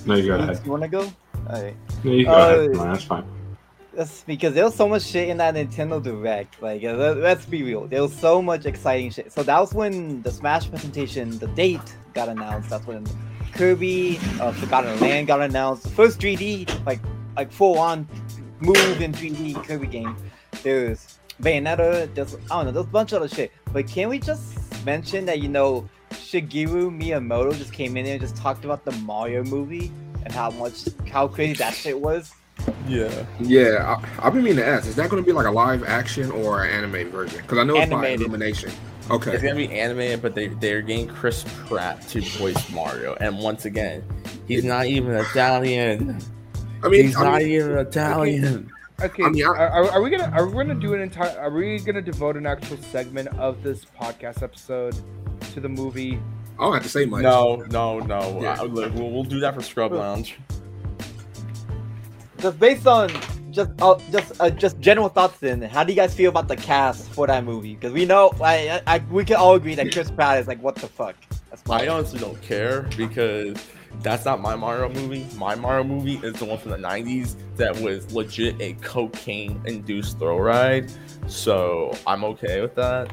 No, you go You, wanna go? Alright. No, you go Uh, ahead. No, that's fine. That's because there was so much shit in that Nintendo Direct. Like, uh, let- let's be real. There was so much exciting shit. So that was when the Smash presentation, the date got announced. That's when Kirby, uh, Forgotten Land got announced. The first 3D, like, like full on move in 3D Kirby game. There's Bayonetta. There's I don't know. There's a bunch of other shit. But can we just mention that you know Shigeru Miyamoto just came in and just talked about the Mario movie and how much how crazy that shit was. Yeah. Yeah, I, I've been meaning to ask, is that going to be like a live action or an anime version? Because I know it's by Animated. Illumination. Okay. It's Okay. gonna be animated, but they they're getting Chris Pratt to voice Mario, and once again, he's not even Italian. I mean, He's I not mean, even Italian. Okay, I mean, I- are, are, are we gonna are we gonna do an entire? Are we gonna devote an actual segment of this podcast episode to the movie I don't have to say much. No, no, no. Yeah. Look, we'll, we'll do that for Scrub Lounge. Just based on just uh, just uh, just general thoughts. Then, how do you guys feel about the cast for that movie? Because we know, I, I, we can all agree that Chris Pratt is like, what the fuck? That's I honestly don't care because that's not my Mario movie. My Mario movie is the one from the 90s that was legit a cocaine induced throw ride. So I'm okay with that.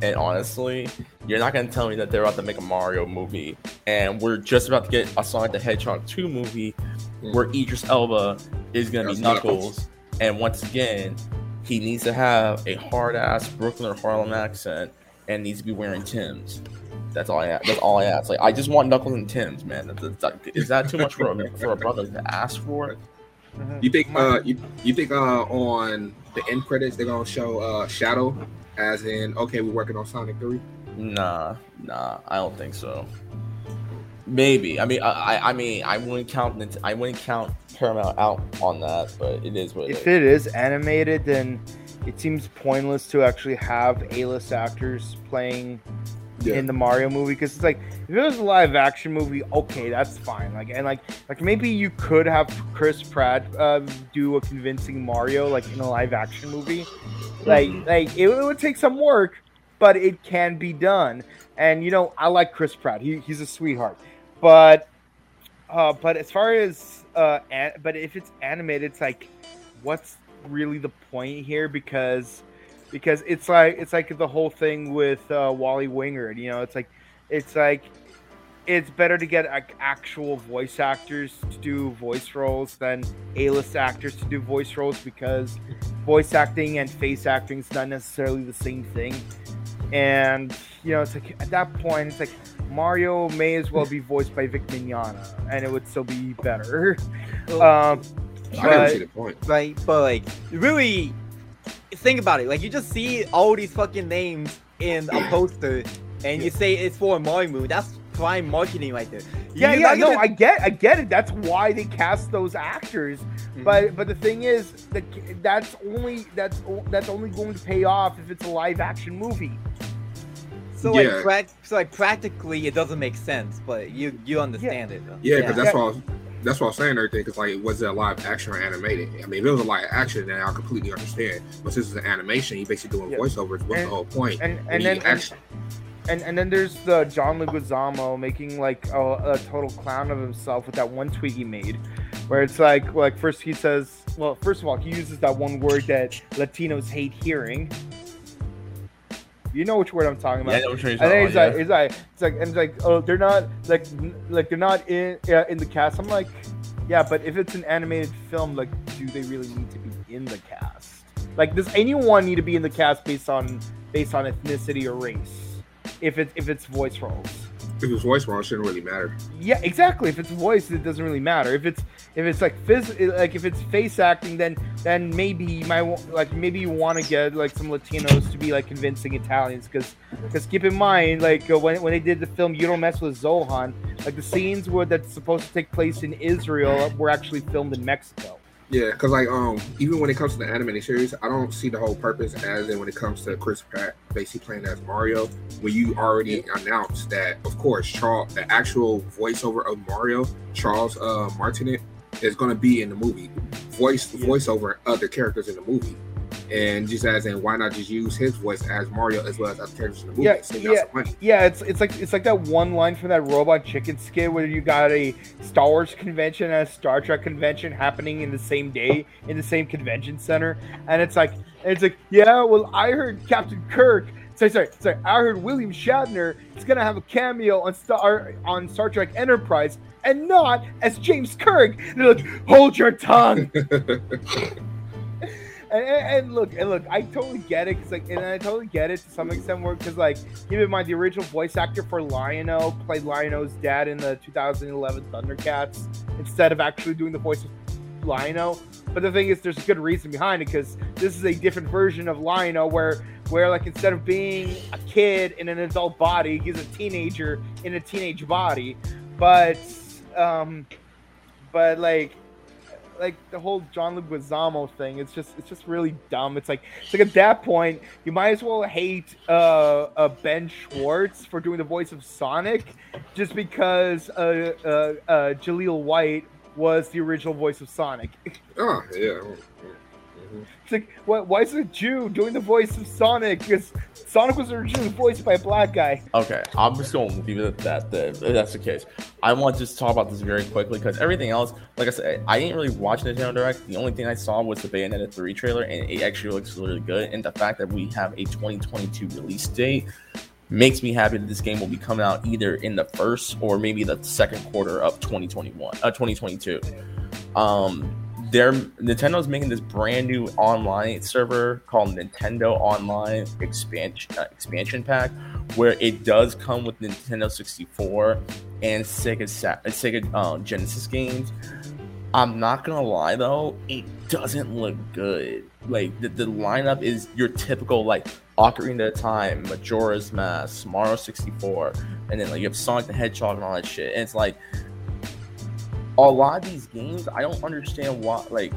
And honestly, you're not gonna tell me that they're about to make a Mario movie and we're just about to get a Sonic the Hedgehog 2 movie where Idris Elba is gonna be That's Knuckles. Knuckles. And once again, he needs to have a hard ass Brooklyn or Harlem accent and needs to be wearing Tim's. That's all I ask. That's all I ask. Like I just want Knuckles and Tim's, man. That's, that's, that- is that too much for a, for a brother to ask for? You think uh you, you think uh on the end credits they're gonna show uh Shadow as in okay we're working on Sonic 3? Nah, nah. I don't think so. Maybe. I mean, I, I- I mean, I wouldn't count. I wouldn't count Paramount out on that, but it is what it is. If it is animated, then it seems pointless to actually have A-list actors playing in the Mario movie because it's like if it was a live action movie, okay, that's fine. Like and like like maybe you could have Chris Pratt uh, do a convincing Mario like in a live action movie. Like like it, would take some work, but it can be done. And you know I like Chris Pratt. He, he's a sweetheart. But uh, but as far as uh, an- but if it's animated, it's like what's really the point here because because it's like it's like the whole thing with uh, Wally Wingert. You know, it's like it's like it's better to get like, actual voice actors to do voice roles than A-list actors to do voice roles because voice acting and face acting is not necessarily the same thing. And you know, it's like at that point, it's like Mario may as well be voiced by Vic Mignogna, and it would still be better. Um, I never but- see the point. right? But like, really, think about it. Like, you just see all these fucking names in a poster, and you say it's for a Mario movie. That's prime marketing right there. Yeah, You're yeah, no, gonna- I get, I get it. That's why they cast those actors. Mm-hmm. But, but the thing is, that that's only that's that's only going to pay off if it's a live action movie. So like, Yeah. prac- so like practically, it doesn't make sense, but you you understand it. Though. Yeah, because Yeah. that's what I was, that's what I was saying. Everything because like, was it a live action or animated? I mean, if it was a live action, then I completely understand. But since it's an animation, you're basically doing Yeah. voiceovers. What's And- the whole point? And When and you then and, and and then there's the John Leguizamo making like a, a total clown of himself with that one tweet he made, where it's like like first he says, well, first of all he uses that one word that Latinos hate hearing. You know which word I'm talking Yeah, I about. know you're And then he's like, yeah. he's like, it's like, and it's like, oh, they're not like, like they're not in uh, in the cast. I'm like, yeah, but if it's an animated film, like, do they really need to be in the cast? Like, does anyone need to be in the cast based on based on ethnicity or race? If it's if it's voice roles, if it's voice wrong, it shouldn't really matter. yeah, exactly. If it's voice, it doesn't really matter. If it's if it's like phys- like if it's face acting, then then maybe you might like maybe you want to get like some Latinos to be like convincing Italians because because keep in mind like uh, when when they did the film You Don't Mess with Zohan, like the scenes where that's supposed to take place in Israel were actually filmed in Mexico. Yeah, because like um, even when it comes to the animated series, I don't see the whole purpose as in when it comes to Chris Pratt basically playing as Mario. When you already announced that, of course, Charles, the actual voiceover of Mario, Charles uh, Martinet, is going to be in the movie, voice Yeah. voiceover other characters in the movie, and just as in why not just use his voice as Mario as well as other characters in the movie? Yeah, yeah. Yeah, it's it's like it's like that one line from that Robot Chicken skit where you got a Star Wars convention and a Star Trek convention happening in the same day in the same convention center, and it's like it's like yeah, well I heard Captain Kirk. Sorry, sorry, sorry. I heard William Shatner is gonna have a cameo on Star on Star Trek Enterprise, and not as James Kirk. And they're like, hold your tongue. And, and, and look, and look, I totally get it, cause like, and I totally get it to some extent, where because like, keep in mind the original voice actor for Lion-O played Lion-O's dad in the 2011 Thundercats instead of actually doing the voice of Lion-O. But the thing is, there's a good reason behind it, because this is a different version of Lion-O, where where like instead of being a kid in an adult body, he's a teenager in a teenage body. But um, but like like the whole John Leguizamo thing. It's just it's just really dumb. It's like it's like at that point you might as well hate uh, uh Ben Schwartz for doing the voice of Sonic, just because uh, uh, uh Jaleel White was the original voice of Sonic. Oh yeah. It's like, what? Why is a Jew doing the voice of Sonic? Because Sonic was originally voiced by a black guy. Okay, I'm just going it at that. Then, if that's the case. I want to just talk about this very quickly because everything else, like I said, I didn't really watch Nintendo Direct. The only thing I saw was the Bayonetta 3 trailer, and it actually looks really good. And the fact that we have a 2022 release date makes me happy that this game will be coming out either in the first or maybe the second quarter of 2021, uh, 2022. Um, they're Nintendo's making this brand new online server called Nintendo Online Expansion uh, Expansion Pack, where it does come with Nintendo 64 and Sega Sa- Sega uh, Genesis games. I'm not gonna lie though, it doesn't look good. Like the, the lineup is your typical like Ocarina of Time, Majora's Mask, Mario 64, and then like you have Sonic the Hedgehog and all that shit. And it's like a lot of these games, I don't understand why. Like,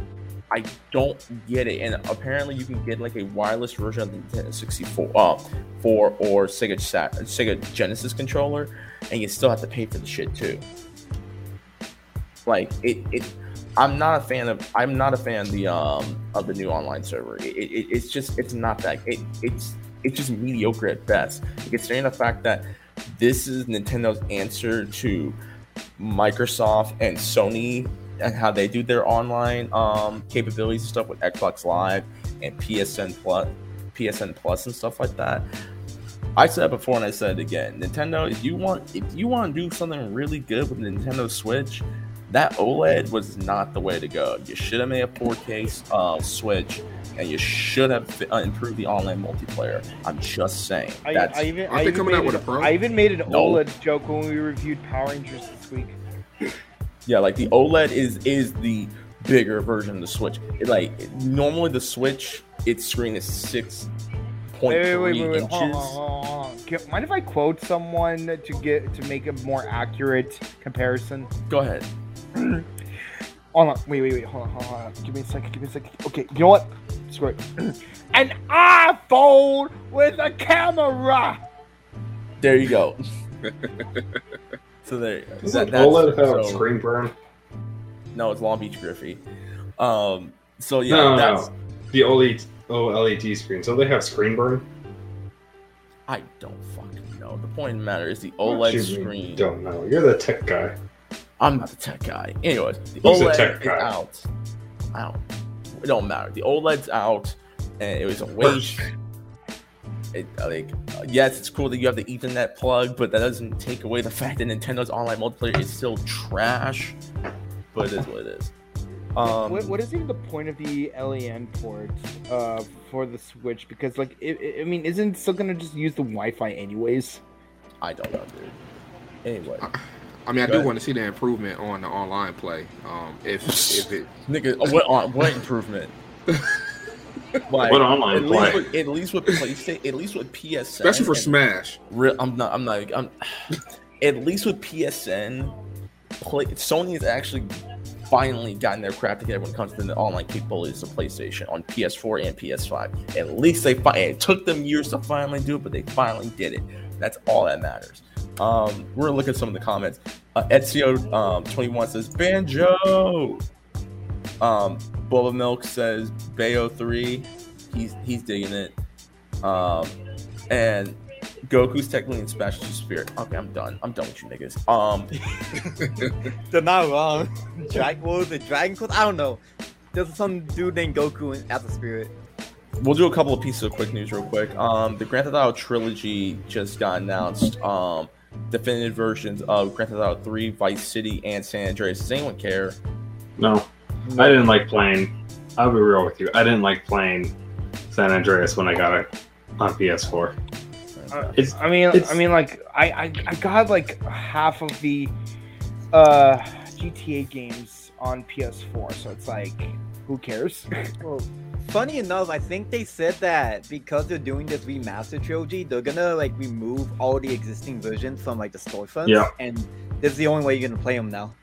I don't get it. And apparently, you can get like a wireless version of the Nintendo 64, uh, for or Sega Sega Genesis controller, and you still have to pay for the shit too. Like it, it. I'm not a fan of. I'm not a fan of the um of the new online server. It, it it's just it's not that. It, it's it's just mediocre at best. Considering the fact that this is Nintendo's answer to Microsoft and Sony and how they do their online um, capabilities and stuff with Xbox Live and PSN Plus, PSN Plus and stuff like that. I said it before and I said it again. Nintendo, if you want if you want to do something really good with Nintendo Switch, that OLED was not the way to go. You should have made a 4K uh, Switch, and you should have uh, improved the online multiplayer. I'm just saying. I, That's, I even, Aren't I they even coming out made with an- a Pro? I even made an No. OLED joke when we reviewed Power Rangers this week. yeah, like the OLED is is the bigger version of the Switch. It, like normally the Switch, its screen is six point Wait, wait, wait, three wait, wait. inches. Hold on, hold on. Can- Mind if I quote someone to get to make a more accurate comparison? Go ahead. Hold on, wait, wait, wait, hold on, hold on. Give me a second, give me a second. Okay, you know what? Screw it. An iPhone with a camera. There you go. so there. Doesn't that- that's- OLED have so- screen burn? No, it's Long Beach Griffey. Um. So yeah, no, that's. no. The OLED, OLED screen. So they have screen burn? I don't fucking know. The point of the matter is the OLED screen. Don't know. You're the tech guy. I'm not the tech guy. Anyways, the the OLED tech is guy? out. Out. It don't matter. The OLED's out, and it was a waste. It, uh, like, uh, yes, it's cool that you have the Ethernet plug, but that doesn't take away the fact that Nintendo's online multiplayer is still trash. But it is what it is. Um, what, what is even the point of the LAN port uh, for the Switch? Because, like, it, it- I mean, isn't it still gonna just use the Wi-Fi anyways? I don't know, dude. Anyway, I mean, I Go do ahead. want to see the improvement on the online play. Um, if if it nigga, what what improvement? like, What online at play? least with, at least with PlayStation, at least with PSN, especially for Smash, Real, I'm not. I'm not. I'm. At least with PSN, play, Sony has actually finally gotten their crap together when it comes to the online capabilities of PlayStation on PS4 and PS5. At least they. Fi- it took them years to finally do it, but they finally did it. That's all that matters. Um, we're gonna look at some of the comments. Uh, Ezio um, 21 says Banjo. Um, Boba Milk says Bayo 3. He's he's digging it. Um, and Goku's technically in Smash Two Spirit. Okay, I'm done. I'm done with you niggas. Um, They're not wrong. Drag what was it? Dragon Quest? I don't know. There's some dude named Goku in, as a spirit. we'll do a couple of pieces of quick news real quick. Um, the Grand Theft Auto trilogy just got announced. Um, definitive versions of Grand Theft Auto 3, Vice City, and San Andreas. Does anyone care? No. I didn't like playing. I'll be real with you. I didn't like playing San Andreas when I got it on PS4. Uh, It's I mean, it's- I mean, like, I, I, I got like half of the uh, GTA games on PS4, so it's like, who cares? Well, funny enough, I think they said that because they're doing this remaster trilogy, they're gonna like remove all the existing versions from like the storefronts. Yeah. And this is the only way you're gonna play them now.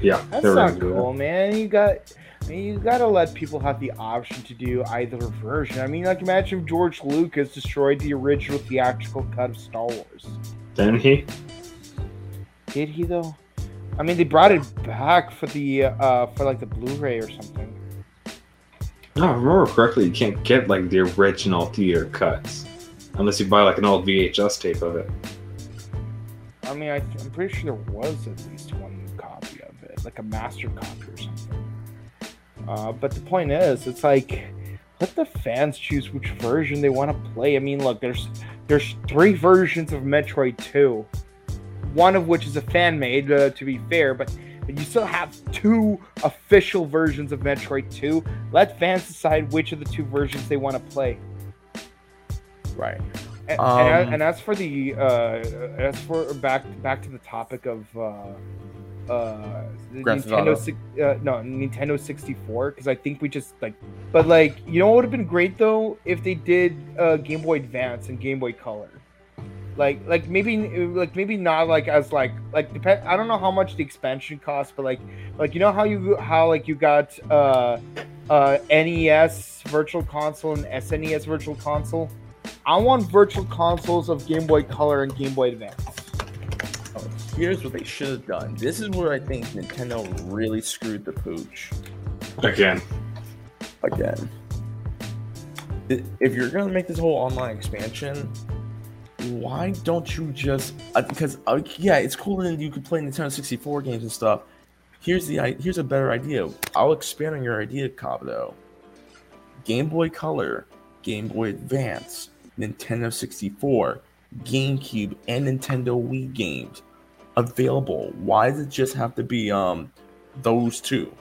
Yeah, That's not cool, man. You got, I mean, you gotta let people have the option to do either version. I mean, like imagine if George Lucas destroyed the original theatrical cut of Star Wars. Didn't he? Did he though? I mean, they brought it back for the uh for like the Blu-ray or something. No, I remember correctly, you can't get like the original theater cuts unless you buy like an old VHS tape of it. I mean, I, I'm pretty sure there was at least one copy of it, like a master copy or something. Uh, but the point is, it's like let the fans choose which version they want to play. I mean, look, there's there's three versions of Metroid 2, one of which is a fan made, uh, to be fair, but. But you still have two official versions of Metroid 2. Let fans decide which of the two versions they want to play. Right. And, Um, and, and as for the uh, as for back back to the topic of uh, uh, the Grand Theft Auto. Nintendo six, uh, no Nintendo sixty four because I think we just like, but like you know what would have been great though if they did uh, Game Boy Advance and Game Boy Color, like like maybe like maybe not like as like like depend I don't know how much the expansion costs, but like like you know how you how like you got uh uh NES Virtual Console and SNES Virtual Console. I want virtual consoles of Game Boy Color and Game Boy Advance. Here's what they should have done. This is where I think Nintendo really screwed the pooch Again, again. If you're gonna make this whole online expansion, why don't you just? uh, Because uh, yeah, it's cool that you can play Nintendo 64 games and stuff. Here's the i- here's a better idea. I'll expand on your idea, Kabuto. Game Boy Color, Game Boy Advance, Nintendo 64, GameCube, and Nintendo Wii games available. Why does it just have to be um those two?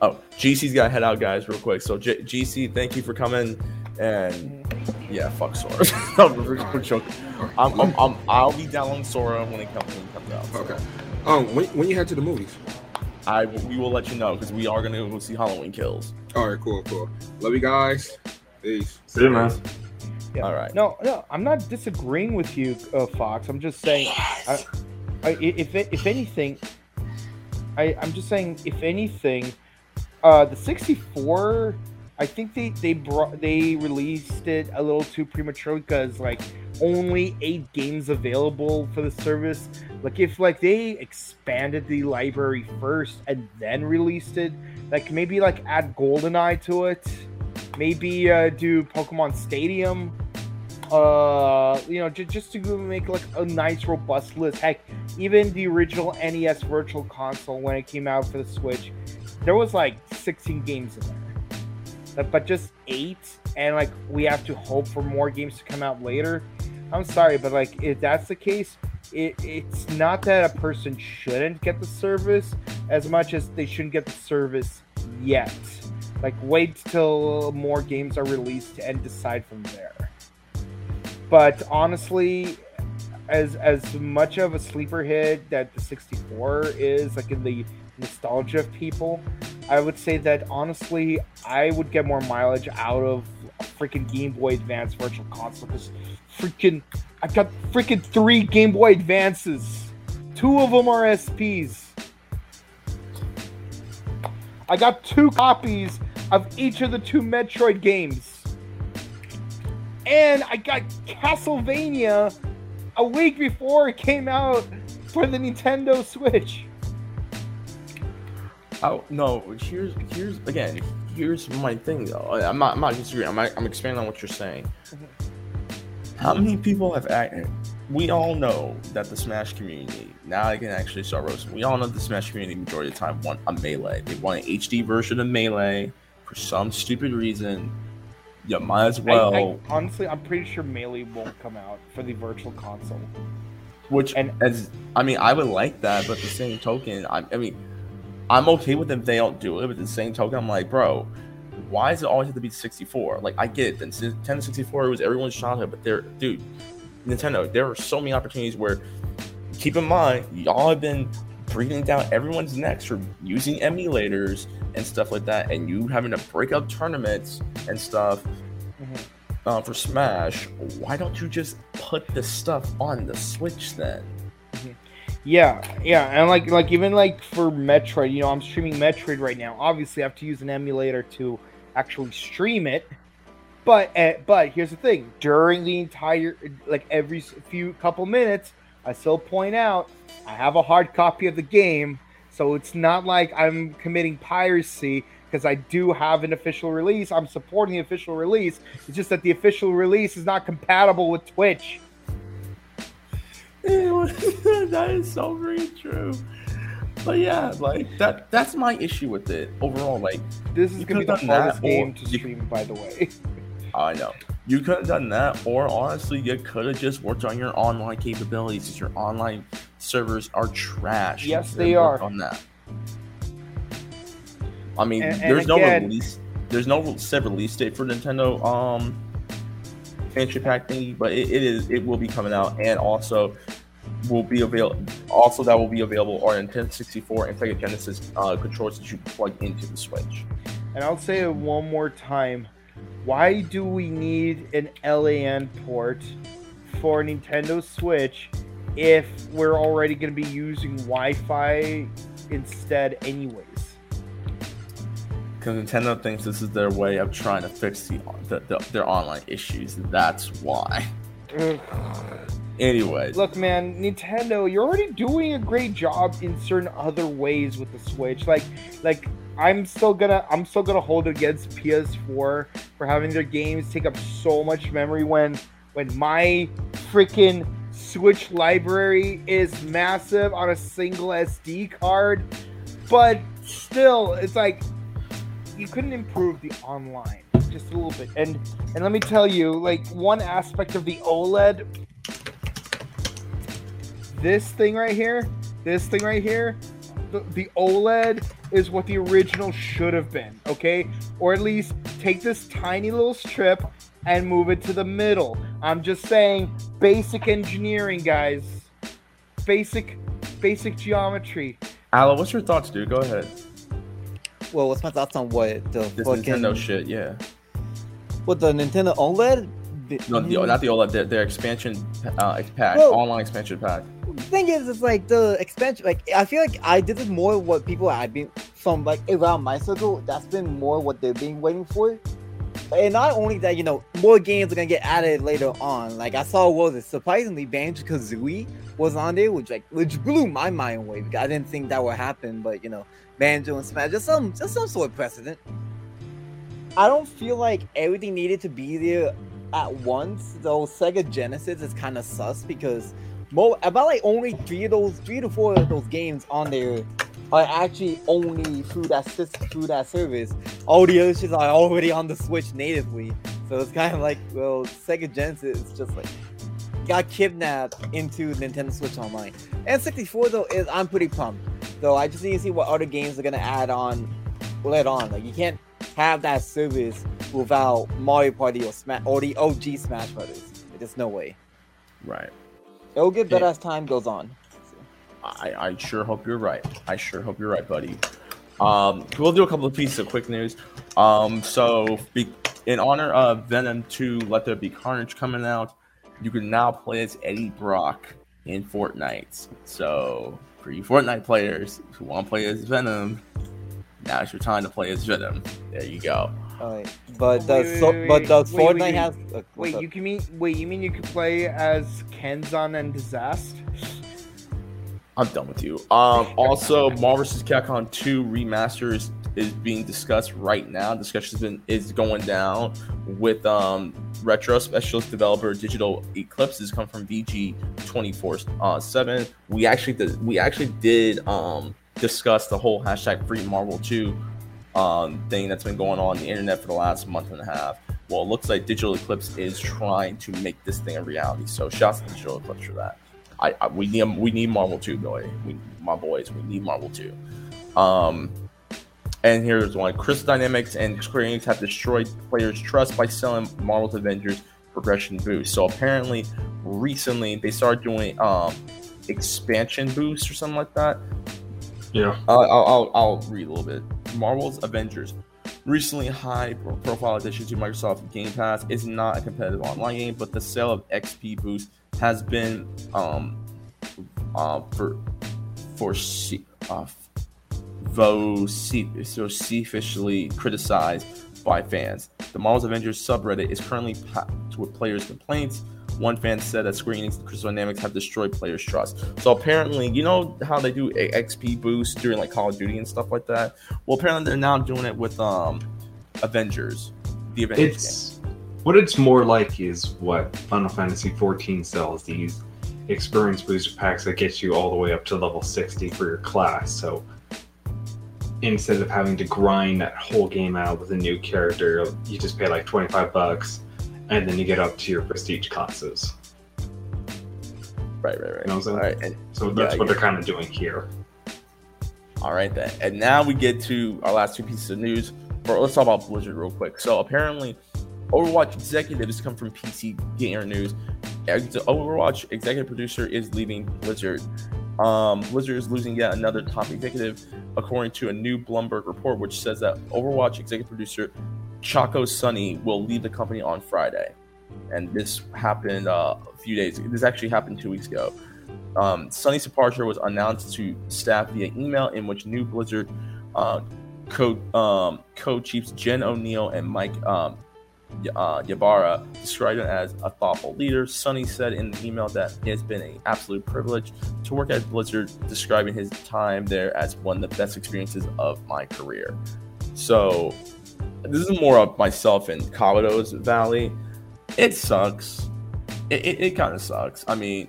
Oh, GC's got to head out, guys, real quick. So J- GC, thank you for coming. And yeah, fuck Sora. I'm, we're joking. I'm, I'm, I'm, I'll be down on Sora when it comes when it comes out. So Okay. Um, when, when you head to the movies? I we will let you know because we are gonna go see Halloween Kills. All right, cool, cool. Love you guys. Peace. see you, man. Yeah. All right. No, no, I'm not disagreeing with you, uh, Fox. I'm just saying, I, I, if if anything, I I'm just saying, if anything, uh, the 64, I think they they brought they released it a little too prematurely because like only eight games available for the service. Like if like they expanded the library first and then released it, like maybe like add GoldenEye to it, maybe uh, do Pokemon Stadium. Uh you know just, just to make like a nice robust list. Heck even the original nes virtual console when it came out for the switch there was like 16 games in there. But, but just eight and like we have to hope for more games to come out later. I'm sorry but like if that's the case it, it's not that a person shouldn't get the service as much as they shouldn't get the service yet like wait till more games are released and decide from there. But honestly as as much of a sleeper hit that the 64 is like in the nostalgia of people i would say that honestly i would get more mileage out of freaking game boy advance virtual console because freaking i got freaking three game boy advances. Two of them are sps i got two copies of each of the two metroid games and I got Castlevania a week before it came out for the Nintendo Switch. Oh no, here's here's again. Here's my thing though. I'm not I'm not disagreeing. I'm I'm expanding on what you're saying. Mm-hmm. How many people have acted? We all know that the Smash community now I can actually start roasting. We all know the Smash community majority of the time want a melee. They want an HD version of melee for some stupid reason. You might as well. I, honestly, I'm pretty sure Melee won't come out for the Virtual Console. Which And- as I mean, I would like that, but the same token, I, I mean, I'm okay with them if they don't do it. But the same token, I'm like, bro, why does it always have to be 64? Like, I get it. The Nintendo 64 was everyone's childhood, but there, dude, Nintendo, there are so many opportunities where, keep in mind, y'all have been breathing down everyone's necks for using emulators and stuff like that, and you having to break up tournaments and stuff Mhm. uh, for Smash. Why don't you just put the stuff on the Switch then? Yeah, yeah, and like like even like for Metroid, you know, I'm streaming Metroid right now. Obviously, I have to use an emulator to actually stream it. But uh, but here's the thing: during the entire like every few couple minutes, I still point out I have a hard copy of the game, so it's not like I'm committing piracy because I do have an official release. I'm supporting the official release. It's just that the official release is not compatible with Twitch. that is so very true. But yeah, like that that's my issue with it overall. Like This is gonna be the hardest game to you- stream, by the way. I know. You could have done that, or honestly, you could have just worked on your online capabilities. 'cause Your online servers are trash. Yes, they are. On that. I mean, And- and there's no release. There's no set release date for Nintendo um expansion pack thingy, but it, it is. It will be coming out, and also will be available. Also, that will be available on Nintendo 64 and Sega Genesis uh, controllers that you plug into the Switch. And I'll say it one more time. Why do we need an LAN port for Nintendo Switch if we're already going to be using Wi-Fi instead anyways? Because Nintendo thinks this is their way of trying to fix the, the, the their online issues. That's why. Ugh. Anyways, Look, man, Nintendo, you're already doing a great job in certain other ways with the Switch. Like, like I'm still gonna, I'm still gonna hold against PS4 for having their games take up so much memory when, when my freaking Switch library is massive on a single SD card. But still, it's like you couldn't improve the online just a little bit. And and let me tell you, like one aspect of the OLED this thing right here, this thing right here, the, the OLED is what the original should have been, okay? Or at least take this tiny little strip and move it to the middle. I'm just saying, basic engineering, guys. Basic, basic geometry. Ala, what's your thoughts, dude? Go ahead. Well, what's my thoughts on what the This fucking Nintendo shit, yeah. what the Nintendo OLED? No, the, not the OLED, their, their expansion uh, pack, Well- online expansion pack. Thing is, it's like the expansion. Like I feel like I did this more what people I've been from like around my circle. That's been more what they've been waiting for. And not only that, you know, more games are gonna get added later on. Like I saw, was it? Surprisingly, Banjo Kazooie was on there, which like which blew my mind away because I didn't think that would happen. But you know, Banjo and Smash, just some just some sort of precedent. I don't feel like everything needed to be there at once. Though Sega Genesis is kind of sus because about like only three of those, three to four of those games on there are actually only through that system, through that service. All the other shits are already on the Switch natively. So it's kind of like, well, Sega Genesis is just like got kidnapped into Nintendo Switch Online. And 64 though is I'm pretty pumped. Though I just need to see what other games are gonna add on later on. Like you can't have that service without Mario Party or Smash or the OG Smash Brothers. There's no way. Right. It'll get better Yeah. as time goes on. I, I sure hope you're right. I sure hope you're right, buddy. Um, we'll do a couple of pieces of quick news. Um, so be, in honor of Venom 2, Let There Be Carnage coming out, you can now play as Eddie Brock in Fortnite. So for you Fortnite players who want to play as Venom, now's your time to play as Venom. There you go. Alright, but Wait, does wait, so, wait, but does wait, wait, Fortnite wait. have? Uh, Wait, up? you can mean wait, you mean you could play as Kenzan and Disaster? I'm done with you. Um, also, Marvel vs. Capcom 2 remaster is, is being discussed right now. Discussion been is going down with um, retro specialist developer Digital Eclipse. This come from VG 24 uh, 7. We actually did, we actually did um, discuss the whole hashtag free Marvel 2 um, thing that's been going on, on the internet for the last month and a half. Well, it looks like Digital Eclipse is trying to make this thing a reality. So, shouts to Digital Eclipse for that. I, I we need we need Marvel 2, boy. We my boys, we need Marvel 2. Um and here's one. Crystal Dynamics and Square Enix have destroyed players' trust by selling Marvel's Avengers progression boost. So apparently recently they started doing um expansion boosts or something like that. Yeah. Uh, I'll, I'll, I'll read a little bit. Marvel's Avengers. Recently, high profile addition to Microsoft Game Pass is not a competitive online game, but the sale of XP Boost has been um, uh, for foresee, uh, vociferously criticized by fans. The Marvel's Avengers subreddit is currently packed with players' complaints. One fan said that Square Enix and Crystal Dynamics have destroyed players' trust. So apparently, you know how they do a XP boost during like Call of Duty and stuff like that. Well, apparently they're now doing it with um Avengers, the Avengers game. It's what it's more like is what Final Fantasy 14 sells these experience booster packs that get you all the way up to level 60 for your class. So instead of having to grind that whole game out with a new character, you just pay like 25 bucks and then you get up to your prestige classes. Right, right, right. You know what I'm saying? All right, and So that's Yeah, what they're kind of doing here. All right then. And now we get to our last two pieces of news. Let's talk about Blizzard real quick. So apparently, Overwatch executives come from PC Gamer News. The Overwatch executive producer is leaving Blizzard. Um, Blizzard is losing yet another top executive, according to a new Bloomberg report, which says that Overwatch executive producer Chacko Sonny will leave the company on Friday. And this happened uh, a few days. This actually happened two weeks ago. Um, Sonny's departure was announced to staff via email, in which new Blizzard uh, co um, co-chiefs Jen Oneal and Mike um, uh, Ybarra described him as a thoughtful leader. Sunny said in the email that it has been an absolute privilege to work at Blizzard, describing his time there as one of the best experiences of my career. So, this is more of myself in Kabuto's Valley. It sucks. It, it, it kind of sucks. I mean,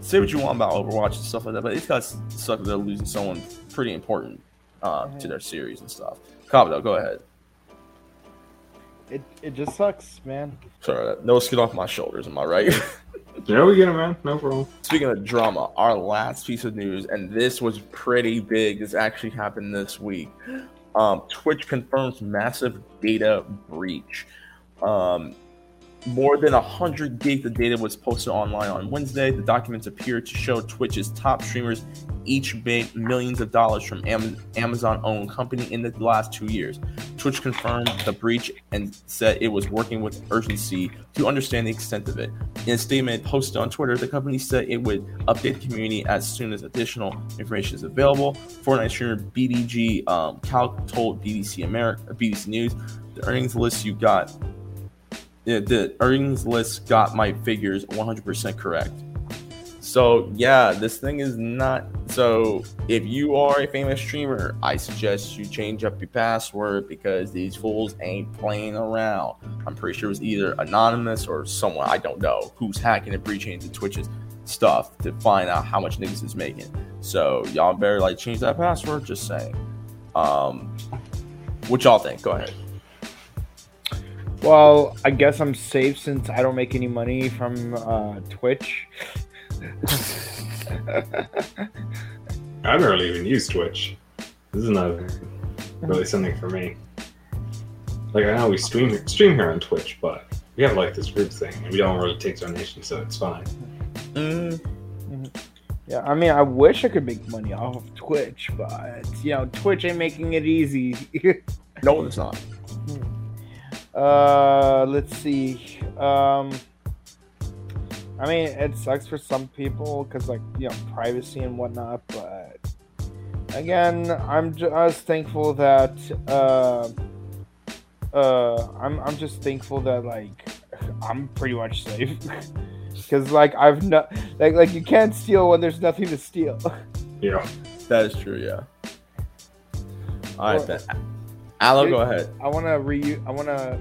say what you want about Overwatch and stuff like that, but it's got to suck that they're losing someone pretty important uh, to their series and stuff. Kabuto, go ahead. It it just sucks, man. Sorry, no skin off my shoulders. Am I right? Yeah, we get it, man. No problem. Speaking of drama, our last piece of news, and this was pretty big. This actually happened this week. Um, Twitch confirms massive data breach. Um, more than 100 gigs of data was posted online on Wednesday. The documents appear to show Twitch's top streamers each made millions of dollars from Am- Amazon-owned company in the last two years. Twitch confirmed the breach and said it was working with urgency to understand the extent of it. In a statement posted on Twitter, the company said it would update the community as soon as additional information is available. Fortnite streamer BDG um, told BBC America, BBC News, the earnings list you got, yeah, the earnings list got my figures 100% correct. So yeah, this thing is not. So if you are a famous streamer, I suggest you change up your password because these fools ain't playing around. I'm pretty sure it was either anonymous or someone I don't know who's hacking and breaching into Twitch's stuff to find out how much niggas is making. So y'all better like change that password. Just saying. Um, what y'all think? Go ahead. Well, I guess I'm safe since I don't make any money from uh, Twitch. I barely even use Twitch. This is not really something for me. Like I know we stream stream here on Twitch, but we have like this group thing, and we don't really take donations, so it's fine. Mm, Yeah, I mean, I wish I could make money off of Twitch, but you know, Twitch ain't making it easy. no, it's not. Uh, let's see. Um, I mean, it sucks for some people because, like, you know, privacy and whatnot. But again, I'm just thankful that uh, uh, I'm I'm just thankful that like I'm pretty much safe. Because like I've not like like you can't steal when there's nothing to steal. Yeah. That is true. Yeah. All right, Well- then. Aloe, go ahead. I want to re I want to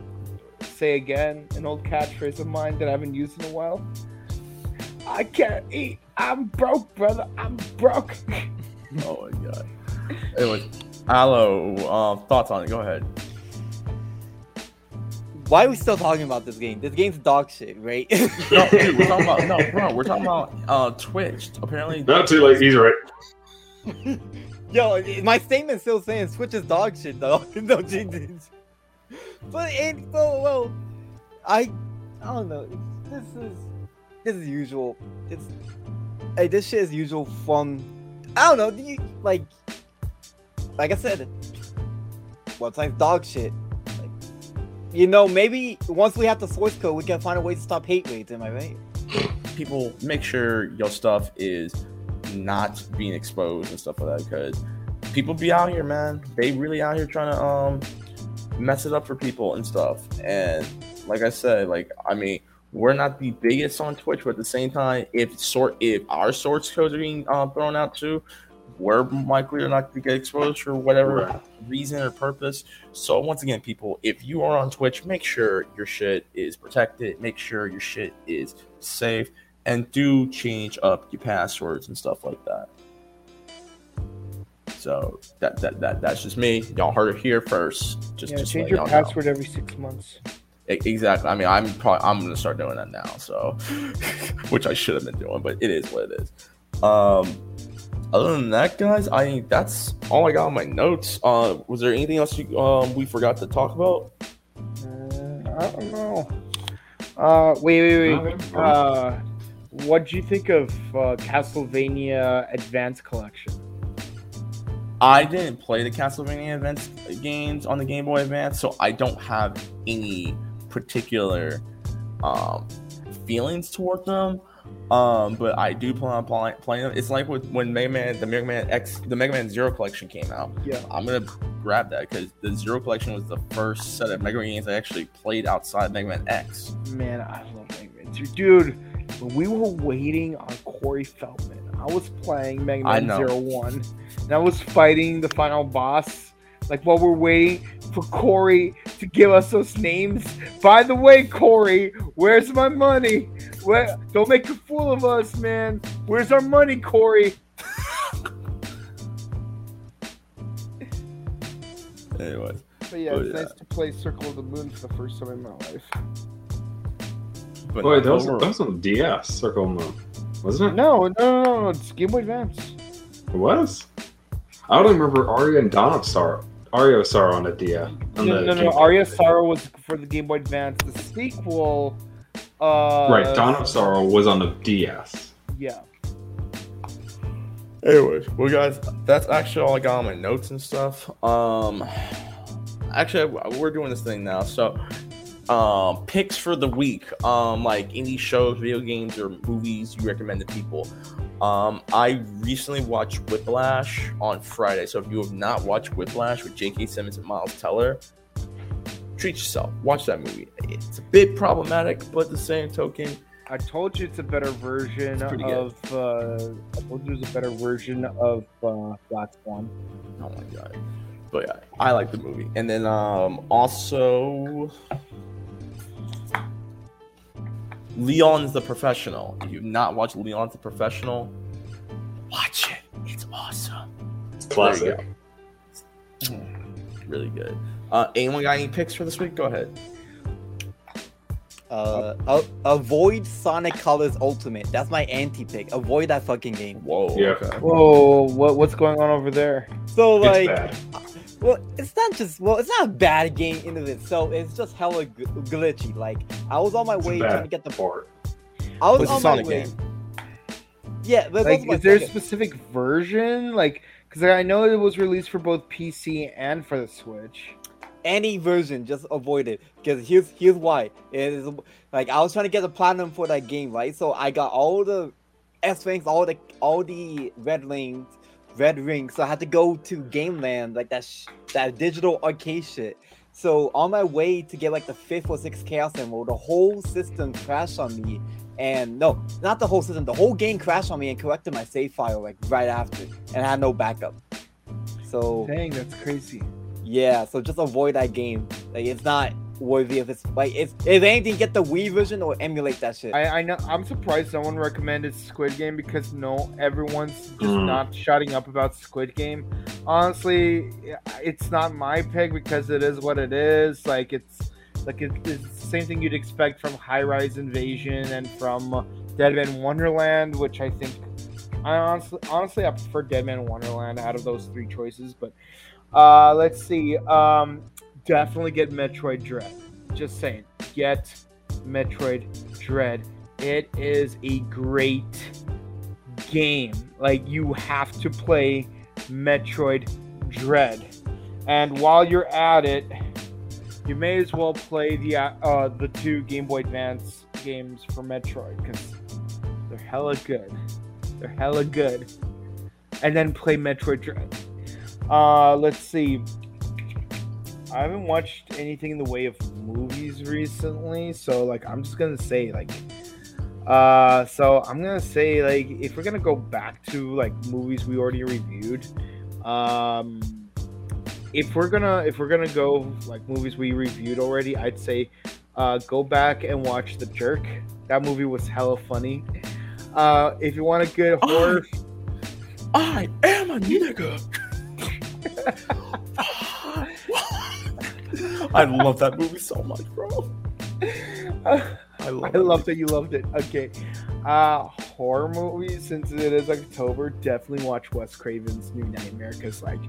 say again an old catchphrase of mine that I haven't used in a while. I can't eat. I'm broke, brother. I'm broke. Oh my god. Anyway, Aloe, uh, thoughts on it? Go ahead. Why are we still talking about this game? This game's dog shit, right? No, dude, we're talking about no, bro. We're talking about uh Twitch. Apparently, Not too late. He's right. Yo, my statement's still saying Switch is dog shit though. no changes. But it well, well, I I don't know. This is this is usual. It's hey, this shit is usual from I don't know. do You, like like I said, website's dog shit. Like, you know, maybe once we have the source code, we can find a way to stop hate raids. Am I right? people make sure your stuff is not being exposed and stuff like that because people be out here, man. They really out here trying to um mess it up for people and stuff. And like I said, like I mean, we're not the biggest on Twitch, but at the same time, if sort if our source codes are being uh, thrown out too, we're likely not to get exposed for whatever Right. reason or purpose. So once again, people, if you are on Twitch, make sure your shit is protected. Make sure your shit is safe, and do change up your passwords and stuff like that. So that that, that that's just me. Y'all heard it here first. Just, Yeah, just change your y'all know. password every six months. Exactly. I mean, I'm probably I'm gonna start doing that now. So, which I should have been doing, but it is what it is. Um, other than that, guys, I think that's all I got on my notes. Uh, was there anything else you, um we forgot to talk about? Uh, I don't know. Uh, wait, wait, wait. Uh, what do you think of uh, Castlevania Advance Collection? I didn't play the Castlevania Advance games on the Game Boy Advance, so I don't have any particular um, feelings toward them. Um, but I do plan on play, playing them. It's like with when Mega Man, the Mega Man X, the Mega Man Zero collection came out. Yeah. I'm gonna grab that because the Zero collection was the first set of Mega Man games I actually played outside Mega Man X. Man, I love Mega Man 2. Dude, when we were waiting on Corey Feldman, I was playing Mega I Man. Zero One, and I was fighting the final boss. Like while we're waiting for Corey to give us those names. By the way, Corey, where's my money? Where? Don't make a fool of us, man. Where's our money, Corey? Anyways, But yeah, Oh, it's yeah. nice to play Circle of the Moon for the first time in my life. But Wait, that was, overall- that was on DS, Circle of the Moon. Wasn't it? No, no, no, no, no, it's Game Boy Advance. It was? I don't remember Aria and Dawn of Sorrow. Aria of Sorrow on the DS. On No, the no, Game no. Aria Advance. Sorrow was for the Game Boy Advance. The sequel, uh, Right, Dawn of Sorrow was on the DS. Yeah. Anyways, well, guys, that's actually all I got on my notes and stuff. Um, actually, we're doing this thing now. So, um, picks for the week, um, like any shows, video games, or movies you recommend to people. Um, I recently watched Whiplash on Friday. So, if you have not watched Whiplash with J.K. Simmons and Miles Teller, treat yourself. Watch that movie. It's a bit problematic, but the same token, I told you it's a better version It's pretty good. of. Uh, I told you it's a better version of uh, Black Swan. Oh my god. But yeah, I like the movie. And then um also Leon's the Professional. If you've not watched Leon's the Professional, watch it. It's awesome. It's classic. go. Really good. Uh anyone got any picks for this week? Go ahead. Uh, a- avoid Sonic Colors Ultimate. That's my anti-pick. Avoid that fucking game. Whoa. Yeah. Okay. Whoa! What what's going on over there? So It's like, bad. Well, it's not just well, it's not a bad game in of itself. It's just hella g- glitchy. Like I was on my It's way trying to get the. port. I was What's on Sonic my way. game? Yeah, but Like, those are my is there a specific version? Like, because I know it was released for both PC and for the Switch. any version, just avoid it. Because here's here's why. It is like I was trying to get the platinum for that game, right? So I got all the S rings, all the all the red rings, red Ring, So I had to go to Game Land, like that sh- that digital arcade shit. So on my way to get like the fifth or sixth Chaos Emerald, the whole system crashed on me. And no, not the whole system. The whole game crashed on me and corrected my save file like right after, and I had no backup. So Dang, that's crazy. yeah, so just avoid that game. Like it's not worthy of its like if if anything, get the Wii version or emulate that shit. I, I know. I'm surprised someone recommended Squid Game because no, everyone's just Mm. not shutting up about Squid Game. Honestly, it's not my pick because it is what it is. Like it's like it, it's the same thing you'd expect from High Rise Invasion and from uh, Deadman Wonderland, which I think I honestly honestly I prefer Deadman Wonderland out of those three choices. But uh, let's see. Um, definitely get Metroid Dread. Just saying, get Metroid Dread. It is a great game. Like you have to play Metroid Dread, and while you're at it, you may as well play the uh, the two Game Boy Advance games for Metroid because they're hella good. They're hella good. And then play Metroid Dread. Uh, let's see. I haven't watched anything in the way of movies recently, so like I'm just gonna say like uh so I'm gonna say like if we're gonna go back to like movies we already reviewed, um if we're gonna if we're gonna go like movies we reviewed already, I'd say uh go back and watch The Jerk. That movie was hella funny. Uh if you want a good horror I am a nigga. I love that movie so much, bro. I love I love that you loved it. Okay. Uh horror movies since it is October, definitely watch Wes Craven's New Nightmare because like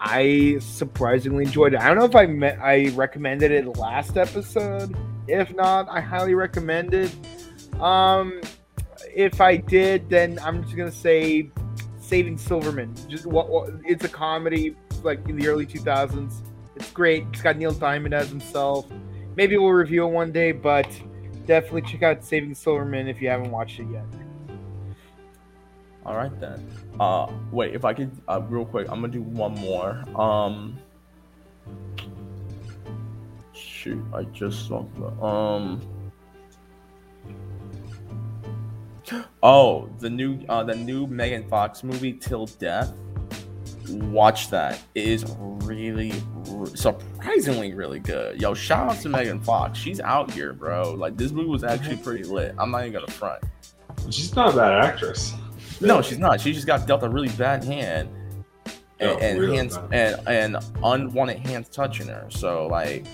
I surprisingly enjoyed it. I don't know if I met I recommended it last episode. If not, I highly recommend it. Um if I did, then I'm just gonna say Saving Silverman. Just what, what it's a comedy like in the early 2000s. It's great. It's got Neil Diamond as himself. Maybe we'll review it one day, but definitely check out Saving Silverman if you haven't watched it yet. All right then. Uh, wait, if I could, uh, real quick, I'm gonna do one more. Um, shoot, I just saw the um. Oh, the new, uh, the new Megan Fox movie, Till Death. Watch that. It is really, surprisingly really good. Yo, shout out to Megan Fox. She's out here, bro. Like this movie was actually pretty lit. I'm not even gonna front. She's not a bad actress. No, she's not. She just got dealt a really bad hand, oh, and, Oh, and really hands bad. and and unwanted hands touching her. So like,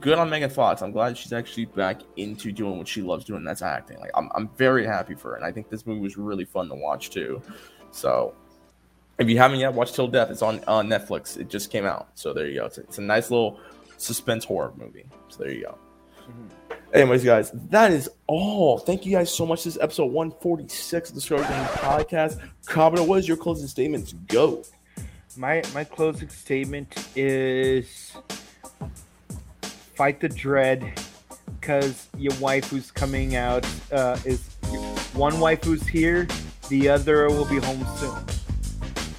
good on Megan Fox. I'm glad she's actually back into doing what she loves doing. That's acting. Like I'm I'm very happy for her, and I think this movie was really fun to watch too. So. If you haven't yet, watch Till Death. It's on on Netflix. It just came out, so there you go. It's, it's a nice little suspense horror movie. So there you go. Anyways, guys, that is all. Thank you guys so much. This is episode 146 of the Scrub Game Podcast. Commodore, what is your closing statements? Go. My my closing statement is fight the dread because your wife who's coming out uh, is one wife who's here, the other will be home soon.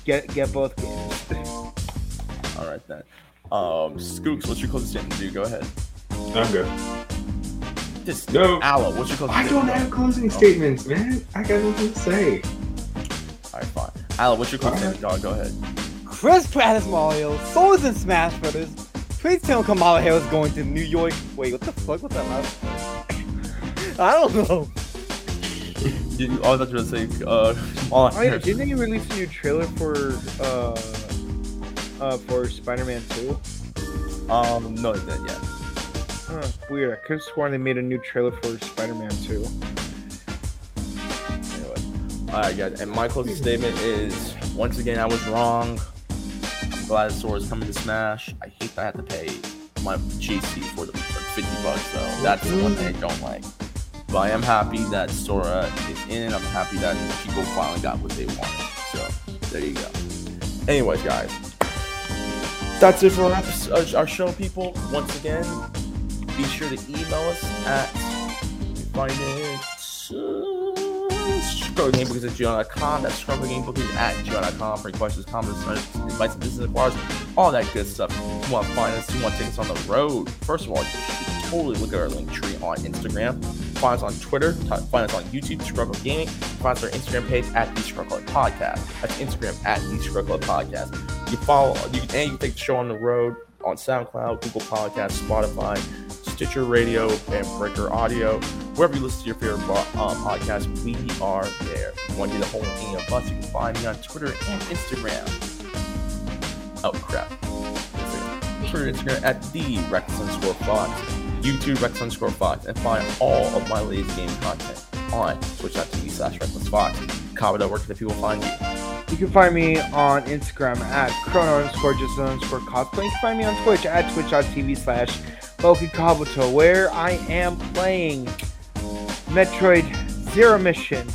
Get get both games. All right then. Um, Skooks, what's your closing statement? Dude, go ahead. I'm good. This No. Aloe, what's your closing I statement? don't have closing statements, man. I got nothing to say. All right, fine. Aloe, what's your closing All statement? Dog, go ahead. Chris Pratt is Mario, so is in Smash Brothers. Please tell me Kamala Harris going to New York. Wait, what the fuck was that last? I don't know. You, oh, I thought you were going to say, uh, Kamala Oh yeah, Harris. didn't they release a new trailer for uh uh for Spider-Man 2? Um, no, it didn't yet. Huh, weird. I could have sworn they made a new trailer for Spider-Man 2. Anyway. All right, guys. And my closing statement is once again, I was wrong. I'm glad Sora is coming to Smash. I hate that I have to pay my GC for the for 50 bucks, though. That's the one thing I don't like. But I am happy that Sora is in. And I'm happy that people finally got what they wanted. So there you go. Anyways, guys, that's it for our, our show, people. Once again, be sure to email us at struggle gamebookers at gmail.com. That's struggle gamebookers at gmail.com for questions, comments, advice, business inquiries, all that good stuff. If you want to find us, you want to take us on the road. First of all, you should totally look at our link tree on Instagram. Find us on Twitter. Find us on YouTube, Scrub Club Gaming. Find us on our Instagram page at the Struggle Podcast. That's Instagram at the Struggle Podcast. You follow, you can, and you can take the show on the road on SoundCloud, Google Podcasts, Spotify, Stitcher Radio, and Breaker Audio. Wherever you listen to your favorite uh, podcast, we are there. If you want to get a whole thing of us, you can find me on Twitter and Instagram. Oh, crap. Twitter Instagram at the underscore Fox, YouTube Rex underscore Fox, and find all of my latest game content on twitch.tv slash Reckless Fox. Commodore, where can the people find you? You can find me on Instagram at chrono underscore just underscore cosplay. You can find me on Twitch at twitch.tv slash Kabuto, where I am playing Metroid Zero Mission,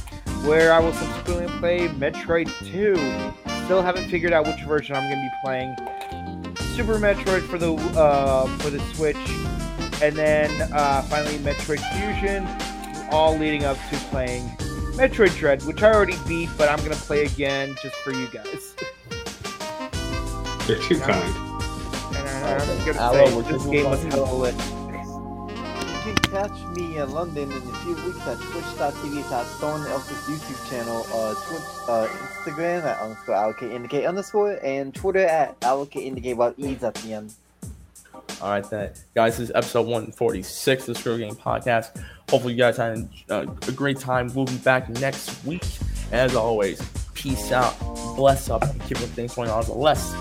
where I will subsequently play Metroid 2. Still haven't figured out which version I'm going to be playing. Super Metroid for the uh, for the Switch, and then uh, finally Metroid Fusion, all leading up to playing Metroid Dread, which I already beat, but I'm gonna play again just for you guys. You're too kind. And I- I'm gonna Hello, say we're this game was moving on. hella lit. You can catch me in London in a few weeks at twitch.tv slash someone else's YouTube channel, uh, Twitch, uh, Instagram at underscore allocate indicate underscore, and Twitter at allocate indicate while E's at the end. All right, then, guys. This is episode 146 of the Screw Game Podcast. Hopefully, you guys had uh, a great time. We'll be back next week. As always, peace out, bless up, and keep the things going on. Less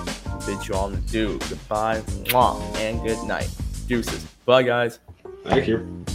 bid you all to do. Goodbye, mwah, and good night. Deuces. Bye, guys. Thank you.